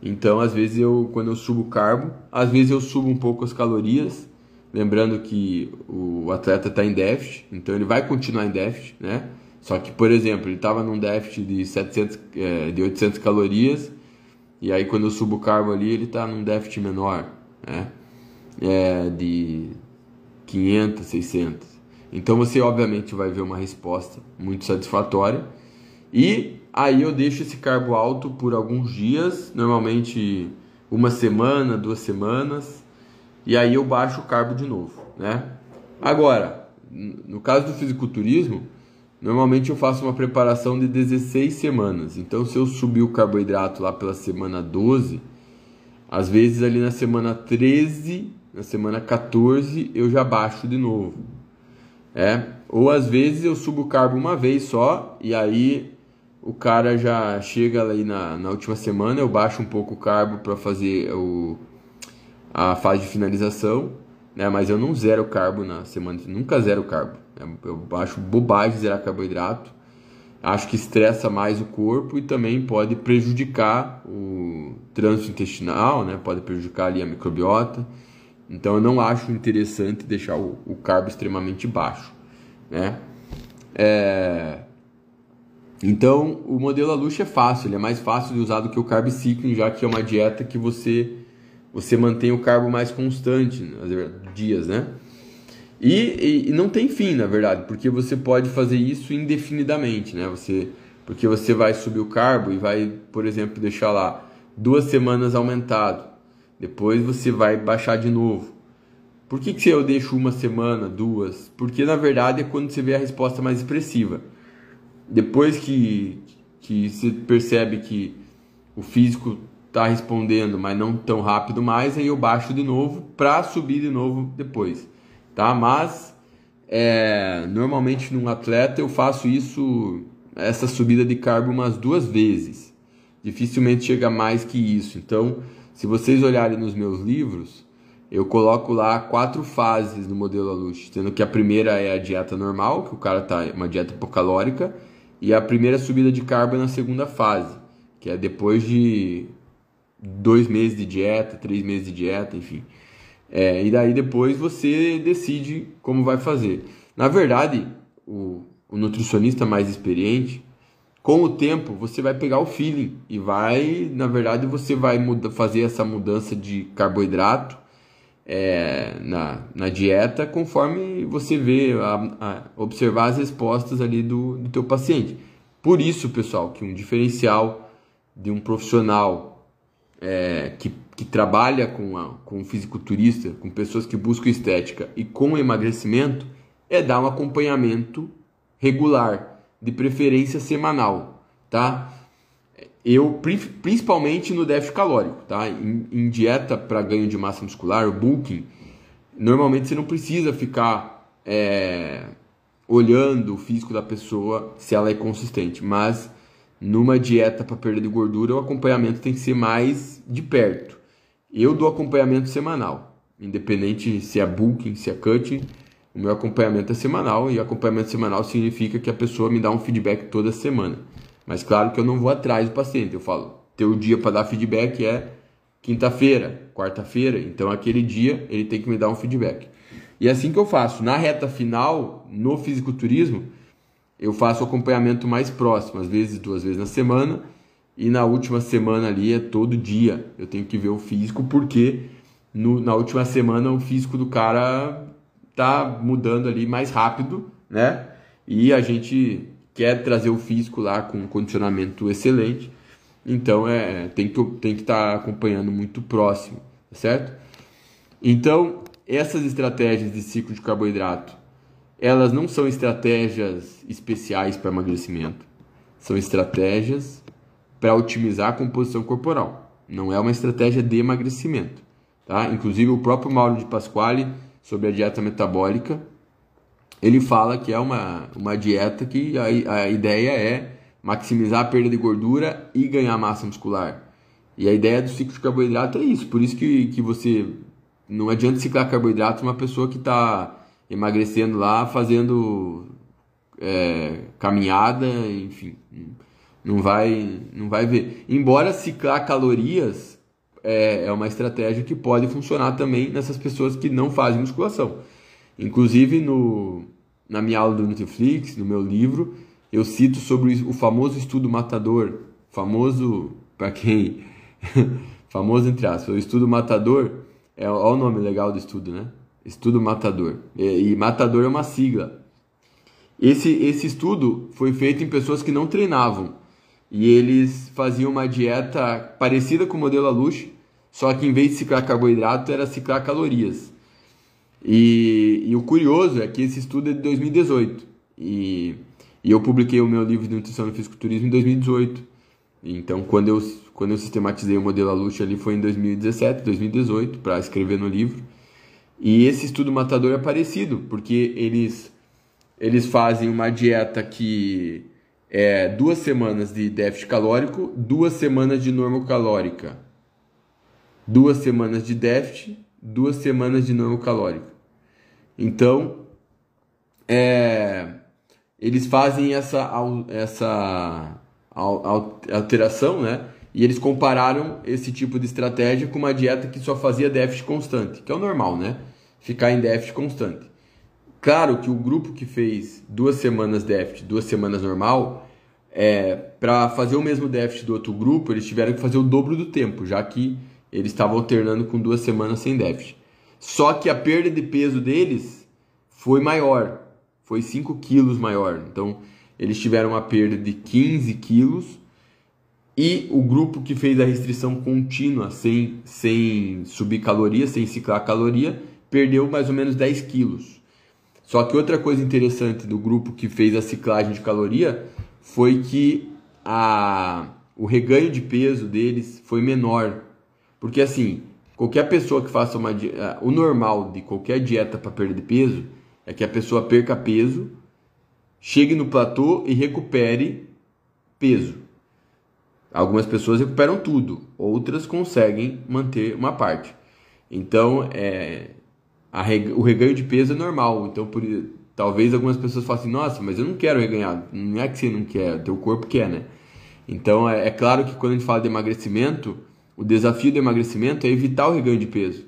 Então, às vezes eu, quando eu subo carbo, às vezes eu subo um pouco as calorias, Lembrando que o atleta está em déficit, então ele vai continuar em déficit, né? Só que, por exemplo, ele estava num déficit de 700, é, de 800 calorias, e aí quando eu subo o carbo ali, ele está num déficit menor, né? É, de 500, 600. Então você obviamente vai ver uma resposta muito satisfatória. E aí eu deixo esse carbo alto por alguns dias, normalmente uma semana, duas semanas, e aí eu baixo o carbo de novo, né? Agora, no caso do fisiculturismo, normalmente eu faço uma preparação de 16 semanas. Então se eu subir o carboidrato lá pela semana 12, às vezes ali na semana 13, na semana 14 eu já baixo de novo. É, ou às vezes eu subo o carbo uma vez só e aí o cara já chega aí na, na última semana, eu baixo um pouco o carbo para fazer o, a fase de finalização, né? Mas eu não zero carbo na semana, nunca zero carbo. Né? Eu baixo bobagem zerar carboidrato. Acho que estressa mais o corpo e também pode prejudicar o trânsito intestinal, né? Pode prejudicar ali a microbiota. Então eu não acho interessante deixar o, o carbo extremamente baixo, né? É... Então o modelo Alush é fácil, ele é mais fácil de usar do que o carb cycling, já que é uma dieta que você você mantém o carbo mais constante, dias, né? E, e, e, não tem fim, na verdade, porque você pode fazer isso indefinidamente, né? Você, porque você vai subir o carbo e vai, por exemplo, deixar lá duas semanas aumentado, depois você vai baixar de novo. Por que, que eu deixo uma semana, duas? Porque na verdade é quando você vê a resposta mais expressiva. Depois que, que você percebe que o físico está respondendo, mas não tão rápido mais, aí eu baixo de novo para subir de novo depois, tá? Mas é, normalmente num atleta eu faço isso, essa subida de carbo umas duas vezes. Dificilmente chega mais que isso. Então se vocês olharem nos meus livros, eu coloco lá quatro fases no modelo Alush, sendo que a primeira é a dieta normal, que o cara tá uma dieta hipocalórica, e a primeira subida de carbo é na segunda fase, que é depois de dois meses de dieta, três meses de dieta, enfim. É, e daí depois você decide como vai fazer. Na verdade, o, o nutricionista mais experiente com o tempo você vai pegar o feeling e vai, na verdade, você vai muda, fazer essa mudança de carboidrato é, na, na dieta conforme você vê, a, a, observar as respostas ali do, do teu paciente. Por isso, pessoal, que um diferencial de um profissional é, que, que trabalha com, a, com um fisiculturista, com pessoas que buscam estética e com emagrecimento, é dar um acompanhamento regular de preferência semanal, tá? Eu, principalmente no déficit calórico, tá? Em, em dieta para ganho de massa muscular, bulking, normalmente você não precisa ficar é, olhando o físico da pessoa se ela é consistente, mas numa dieta para perda de gordura, o acompanhamento tem que ser mais de perto. Eu dou acompanhamento semanal, independente se é bulking, se é cutting, o meu acompanhamento é semanal e acompanhamento semanal significa que a pessoa me dá um feedback toda semana. Mas claro que eu não vou atrás do paciente. Eu falo, teu dia para dar feedback é quinta-feira, quarta-feira. Então aquele dia ele tem que me dar um feedback. E é assim que eu faço. Na reta final, no fisiculturismo, eu faço acompanhamento mais próximo, às vezes duas vezes na semana. E na última semana ali é todo dia. Eu tenho que ver o físico, porque no, na última semana o físico do cara tá mudando ali mais rápido, né? E a gente quer trazer o físico lá com um condicionamento excelente. Então é, tem que tem que estar tá acompanhando muito próximo, tá certo? Então, essas estratégias de ciclo de carboidrato, elas não são estratégias especiais para emagrecimento. São estratégias para otimizar a composição corporal. Não é uma estratégia de emagrecimento, tá? Inclusive o próprio Mauro de Pasquale sobre a dieta metabólica, ele fala que é uma, uma dieta que a, a ideia é maximizar a perda de gordura e ganhar massa muscular. E a ideia do ciclo de carboidrato é isso. Por isso que, que você. Não adianta ciclar carboidrato uma pessoa que está emagrecendo lá, fazendo é, caminhada, enfim. Não vai, não vai ver. Embora ciclar calorias é, é uma estratégia que pode funcionar também nessas pessoas que não fazem musculação. Inclusive, no, na minha aula do Netflix, no meu livro, eu cito sobre o famoso estudo matador, famoso para quem, famoso entre aspas, o estudo matador, é olha o nome legal do estudo, né? Estudo matador. E, e matador é uma sigla. Esse, esse estudo foi feito em pessoas que não treinavam e eles faziam uma dieta parecida com o modelo Alush, só que em vez de ciclar carboidrato era ciclar calorias. E, e, o curioso é que esse estudo é de 2018. E, e eu publiquei o meu livro de nutrição e fisiculturismo em 2018. Então, quando eu, quando eu sistematizei o modelo Aluche ali foi em 2017, 2018, para escrever no livro. E esse estudo matador é parecido, porque eles, eles fazem uma dieta que é duas semanas de déficit calórico, duas semanas de normocalórica. Duas semanas de déficit, duas semanas de normocalórica. Então, é, eles fazem essa, essa alteração, né? E eles compararam esse tipo de estratégia com uma dieta que só fazia déficit constante, que é o normal, né? Ficar em déficit constante. Claro que o grupo que fez duas semanas déficit, duas semanas normal, é, para fazer o mesmo déficit do outro grupo, eles tiveram que fazer o dobro do tempo, já que eles estavam alternando com duas semanas sem déficit. Só que a perda de peso deles foi maior, foi 5 quilos maior. Então, eles tiveram uma perda de 15 quilos e o grupo que fez a restrição contínua, sem, sem subir caloria, sem ciclar caloria, perdeu mais ou menos 10 quilos. Só que outra coisa interessante do grupo que fez a ciclagem de caloria foi que a, o reganho de peso deles foi menor. Porque assim, Qualquer pessoa que faça uma o normal de qualquer dieta para perda de peso é que a pessoa perca peso, chegue no platô e recupere peso. Algumas pessoas recuperam tudo, outras conseguem manter uma parte. Então, é, a, o reganho de peso é normal. Então, por, talvez algumas pessoas falem assim, nossa, mas eu não quero reganhar. Não é que você não quer, teu corpo quer, né? Então, é, é claro que quando a gente fala de emagrecimento, o desafio do emagrecimento é evitar o reganho de peso.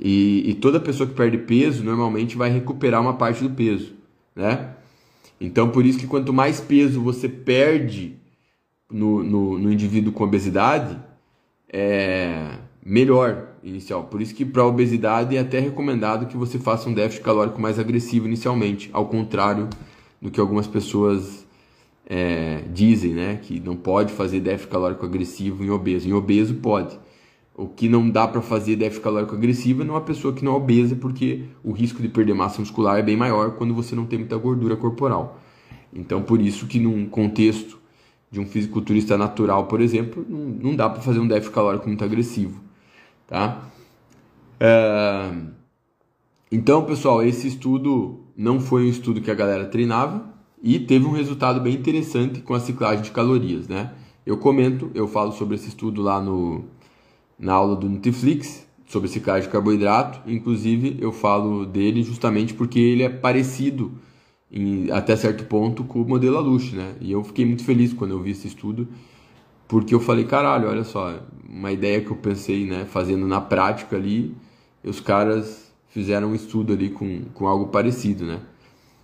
E, e, toda pessoa que perde peso normalmente vai recuperar uma parte do peso, né? Então, por isso que quanto mais peso você perde no, no, no indivíduo com obesidade, é melhor inicial. Por isso que para obesidade é até recomendado que você faça um déficit calórico mais agressivo inicialmente, ao contrário do que algumas pessoas é, dizem né, que não pode fazer déficit calórico agressivo em obeso. Em obeso pode. O que não dá para fazer déficit calórico agressivo é numa pessoa que não é obesa, porque o risco de perder massa muscular é bem maior quando você não tem muita gordura corporal. Então, por isso que num contexto de um fisiculturista natural, por exemplo, não, não dá para fazer um déficit calórico muito agressivo, tá? É... Então, pessoal, esse estudo não foi um estudo que a galera treinava, e teve um resultado bem interessante com a ciclagem de calorias, né? Eu comento, eu falo sobre esse estudo lá no, na aula do Netflix, sobre ciclagem de carboidrato, inclusive eu falo dele justamente porque ele é parecido em, até certo ponto com o modelo Alush, né? E eu fiquei muito feliz quando eu vi esse estudo, porque eu falei, caralho, olha só, uma ideia que eu pensei, né, fazendo na prática ali, os caras fizeram um estudo ali com, com algo parecido, né?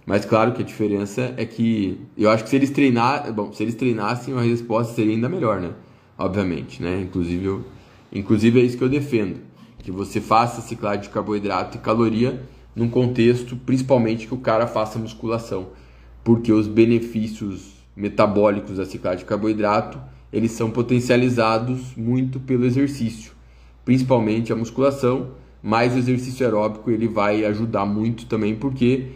Mas claro que a diferença é que eu acho que se eles treinar, bom, se eles treinassem a resposta seria ainda melhor, né? Obviamente, né? Inclusive, eu, inclusive é isso que eu defendo, que você faça ciclagem de carboidrato e caloria num contexto, principalmente que o cara faça musculação, porque os benefícios metabólicos da ciclagem de carboidrato, eles são potencializados muito pelo exercício, principalmente a musculação, mas o exercício aeróbico ele vai ajudar muito também porque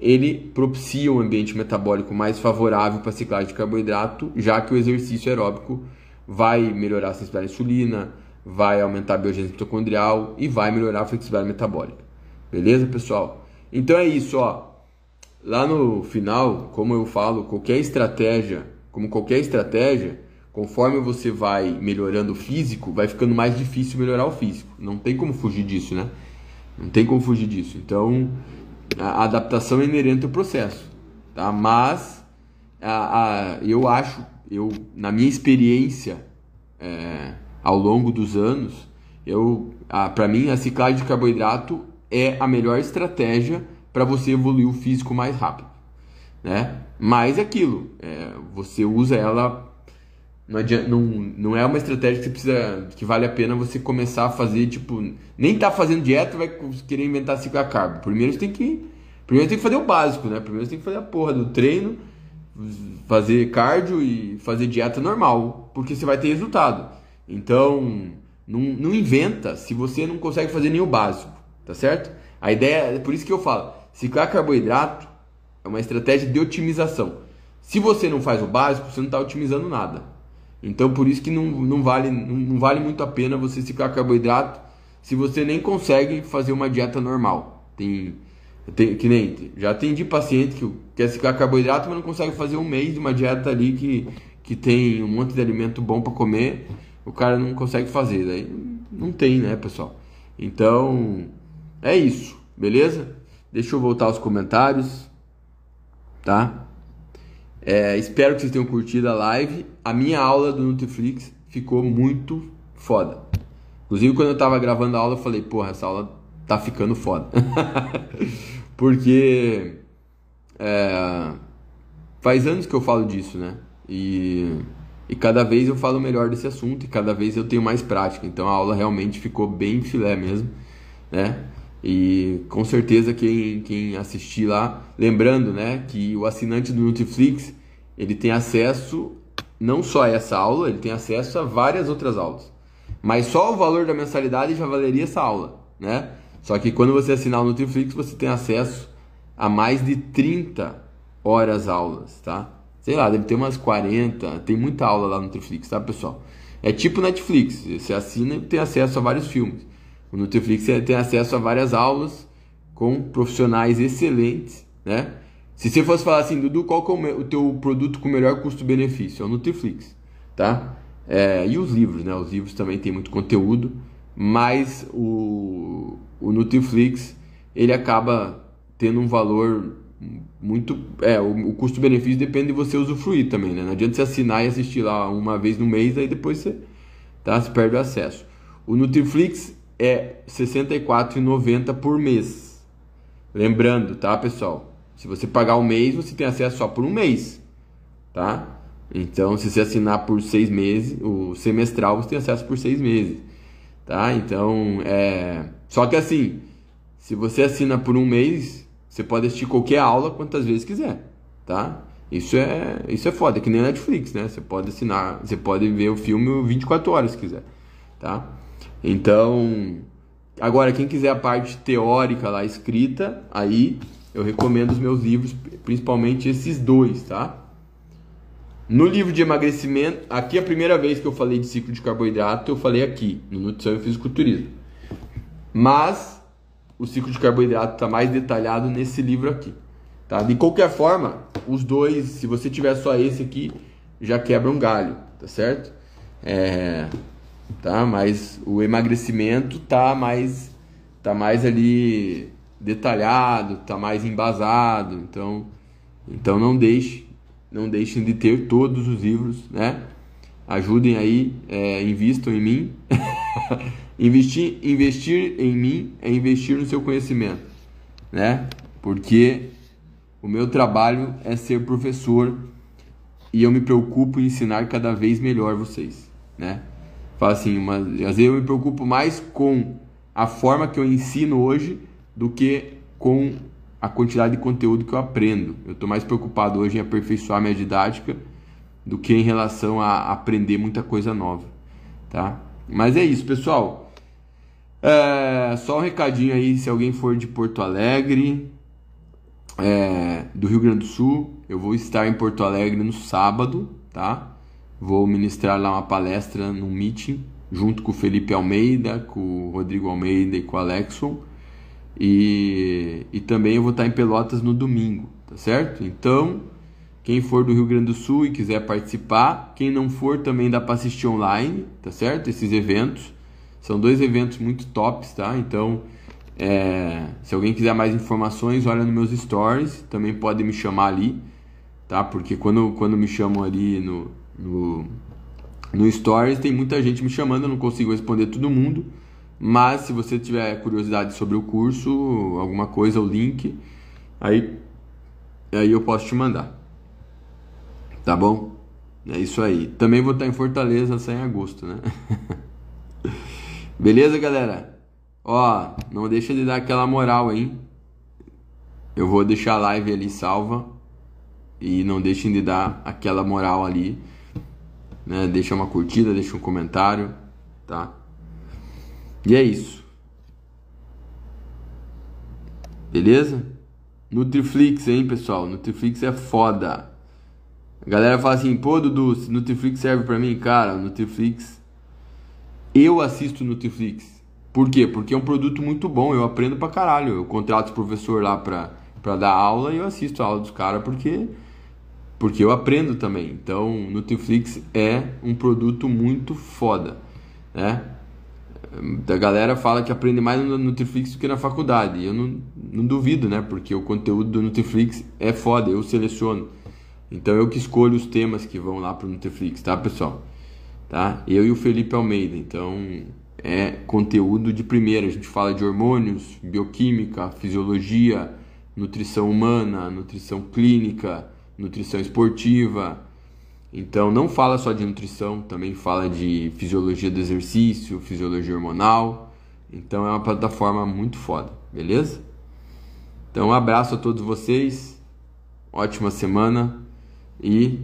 ele propicia um ambiente metabólico mais favorável para a ciclagem de carboidrato, já que o exercício aeróbico vai melhorar a sensibilidade à insulina, vai aumentar a biogênese mitocondrial e vai melhorar a flexibilidade metabólica. Beleza, pessoal? Então é isso, ó. Lá no final, como eu falo, qualquer estratégia, como qualquer estratégia, conforme você vai melhorando o físico, vai ficando mais difícil melhorar o físico. Não tem como fugir disso, né? Não tem como fugir disso. Então, a adaptação é inerente ao processo, tá? Mas a, a, eu acho, eu na minha experiência, é, ao longo dos anos, eu, para mim, a ciclagem de carboidrato é a melhor estratégia para você evoluir o físico mais rápido, né? Mas é aquilo, é, você usa ela não, adianta, não, não é uma estratégia que você precisa que vale a pena você começar a fazer tipo nem tá fazendo dieta vai querer inventar ciclo carbo primeiro você tem que primeiro tem que fazer o básico né? Primeiro você tem que fazer a porra do treino fazer cardio e fazer dieta normal porque você vai ter resultado. Então não, não inventa se você não consegue fazer nem o básico tá certo? A ideia é por isso que eu falo ciclar carboidrato é uma estratégia de otimização. Se você não faz o básico você não está otimizando nada então por isso que não, não, vale, não, não vale muito a pena você ciclar carboidrato se você nem consegue fazer uma dieta normal. Tem, tem que nem já atendi paciente que quer ciclar carboidrato, mas não consegue fazer um mês de uma dieta ali que, que tem um monte de alimento bom para comer, o cara não consegue fazer. Daí não tem, né, pessoal? Então é isso, beleza? Deixa eu voltar aos comentários, tá? É, espero que vocês tenham curtido a live. A minha aula do Nutriflix ficou muito foda. Inclusive, quando eu tava gravando a aula, eu falei, porra, essa aula tá ficando foda. Porque é, faz anos que eu falo disso, né? E, e cada vez eu falo melhor desse assunto e cada vez eu tenho mais prática. Então a aula realmente ficou bem filé mesmo, né? E com certeza quem, quem assistir lá, lembrando, né, que o assinante do Nutriflix ele tem acesso não só a essa aula, ele tem acesso a várias outras aulas. Mas só o valor da mensalidade já valeria essa aula, né? Só que quando você assinar o Nutriflix, você tem acesso a mais de 30 horas aulas, tá? Sei lá, deve ter umas 40, tem muita aula lá no Nutriflix, tá, pessoal? É tipo Netflix, você assina e tem acesso a vários filmes. O Nutriflix tem acesso a várias aulas com profissionais excelentes, né? Se você fosse falar assim, Dudu, qual é o teu produto com melhor custo-benefício? É o Nutriflix, tá? É, e os livros, né? Os livros também tem muito conteúdo, mas o, o Nutriflix, ele acaba tendo um valor muito... É, o, o custo-benefício depende de você usufruir também, né? Não adianta você assinar e assistir lá uma vez no mês, aí depois você, tá? você perde o acesso. O Nutriflix é R$ 64,90 por mês. Lembrando, tá, pessoal? Se você pagar um mês, você tem acesso só por um mês, tá? Então, se você assinar por seis meses, o semestral você tem acesso por seis meses, tá? Então, é... Só que assim, se você assina por um mês, você pode assistir qualquer aula quantas vezes quiser, tá? Isso é, isso é foda, é que nem Netflix, né? Você pode assinar, você pode ver o filme 24 horas se quiser, tá? Então, agora quem quiser a parte teórica lá escrita, aí eu recomendo os meus livros, principalmente esses dois, tá? No livro de emagrecimento, aqui é a primeira vez que eu falei de ciclo de carboidrato, eu falei aqui, no Nutrição e Fisiculturismo. Mas o ciclo de carboidrato está mais detalhado nesse livro aqui. Tá? De qualquer forma, os dois, se você tiver só esse aqui, já quebra um galho, tá certo? É, tá? Mas o emagrecimento tá mais, tá mais ali detalhado, está mais embasado, então, então não deixe, não deixem de ter todos os livros, né? Ajudem aí, é, invistam em mim. investir, investir em mim é investir no seu conhecimento, né? Porque o meu trabalho é ser professor e eu me preocupo em ensinar cada vez melhor vocês, né? Fala assim, mas às vezes eu me preocupo mais com a forma que eu ensino hoje do que com a quantidade de conteúdo que eu aprendo. Eu estou mais preocupado hoje em aperfeiçoar minha didática do que em relação a aprender muita coisa nova, tá? Mas é isso, pessoal. É, só um recadinho aí, se alguém for de Porto Alegre, é, do Rio Grande do Sul, eu vou estar em Porto Alegre no sábado, tá? Vou ministrar lá uma palestra num meeting junto com o Felipe Almeida, com o Rodrigo Almeida e com o Alexson. E, e também eu vou estar em Pelotas no domingo, tá certo? Então, quem for do Rio Grande do Sul e quiser participar, quem não for também dá para assistir online, tá certo? Esses eventos são dois eventos muito tops, tá? Então, é, se alguém quiser mais informações, olha nos meus stories, também pode me chamar ali, tá? Porque quando, quando me chamam ali no, no No Stories tem muita gente me chamando, eu não consigo responder todo mundo. Mas se você tiver curiosidade sobre o curso, alguma coisa, o link, aí, aí eu posso te mandar. Tá bom? É isso aí. Também vou estar em Fortaleza só em agosto, né? Beleza, galera? Ó, não deixa de dar aquela moral, hein? Eu vou deixar a live ali salva. E não deixem de dar aquela moral ali. Né? Deixa uma curtida, deixa um comentário, tá? E é isso. Beleza? Nutriflix, hein, pessoal? Nutriflix é foda. A galera fala assim, pô, Dudu, Nutriflix serve pra mim? Cara, Nutriflix. Eu assisto Nutriflix. Por quê? Porque é um produto muito bom, eu aprendo pra caralho. Eu contrato o professor lá pra, pra dar aula e eu assisto a aula dos caras porque, porque eu aprendo também. Então, Nutriflix é um produto muito foda, né? A galera fala que aprende mais no Nutriflix do que na faculdade. Eu não, não duvido, né? Porque o conteúdo do Nutriflix é foda, eu seleciono. Então eu que escolho os temas que vão lá pro Nutriflix, tá, pessoal? Tá? Eu e o Felipe Almeida. Então é conteúdo de primeira. A gente fala de hormônios, bioquímica, fisiologia, nutrição humana, nutrição clínica, nutrição esportiva, então não fala só de nutrição, também fala de fisiologia do exercício, fisiologia hormonal. Então é uma plataforma muito foda, beleza? Então um abraço a todos vocês, ótima semana e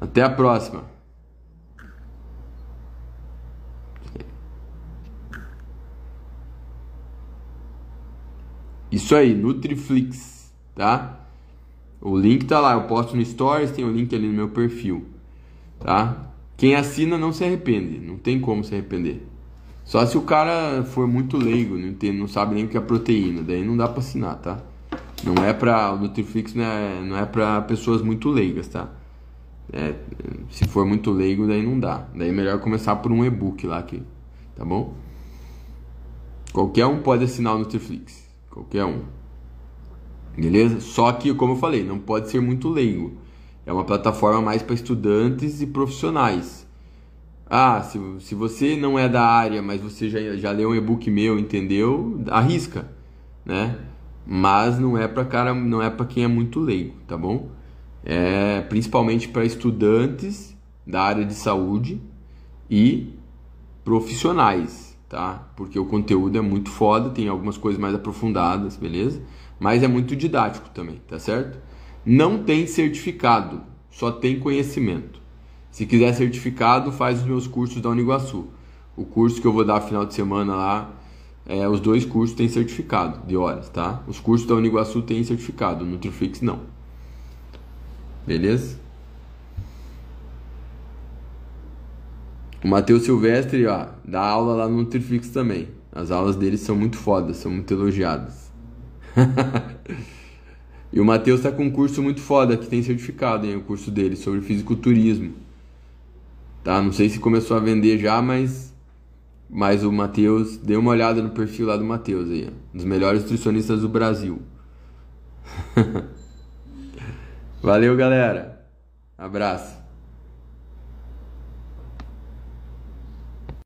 até a próxima. Isso aí, Nutriflix, tá? O link tá lá, eu posto no Stories, tem o link ali no meu perfil, tá? Quem assina não se arrepende, não tem como se arrepender. Só se o cara for muito leigo, não, tem, não sabe nem o que é proteína, daí não dá para assinar, tá? Não é para o Nutriflix não é, não é para pessoas muito leigas, tá? É, se for muito leigo, daí não dá. Daí é melhor começar por um e-book lá aqui, tá bom? Qualquer um pode assinar o Nutriflix, qualquer um. Beleza? Só que, como eu falei, não pode ser muito leigo. É uma plataforma mais para estudantes e profissionais. Ah, se, se você não é da área, mas você já, já leu um e-book meu, entendeu? Arrisca, né? Mas não é para cara, não é para quem é muito leigo, tá bom? É principalmente para estudantes da área de saúde e profissionais, tá? Porque o conteúdo é muito foda, tem algumas coisas mais aprofundadas, beleza? Mas é muito didático também, tá certo? Não tem certificado, só tem conhecimento. Se quiser certificado, faz os meus cursos da Uniguaçu. O curso que eu vou dar final de semana lá, é, os dois cursos têm certificado de horas, tá? Os cursos da Uniguaçu têm certificado, o Nutrifix não. Beleza? O Matheus Silvestre, ó, dá aula lá no Nutrifix também. As aulas dele são muito fodas, são muito elogiadas. e o Matheus tá com um curso muito foda que tem certificado, hein? O curso dele sobre fisiculturismo. Tá? Não sei se começou a vender já, mas mas o Matheus, dê uma olhada no perfil lá do Matheus aí, um dos melhores nutricionistas do Brasil. Valeu, galera. Abraço.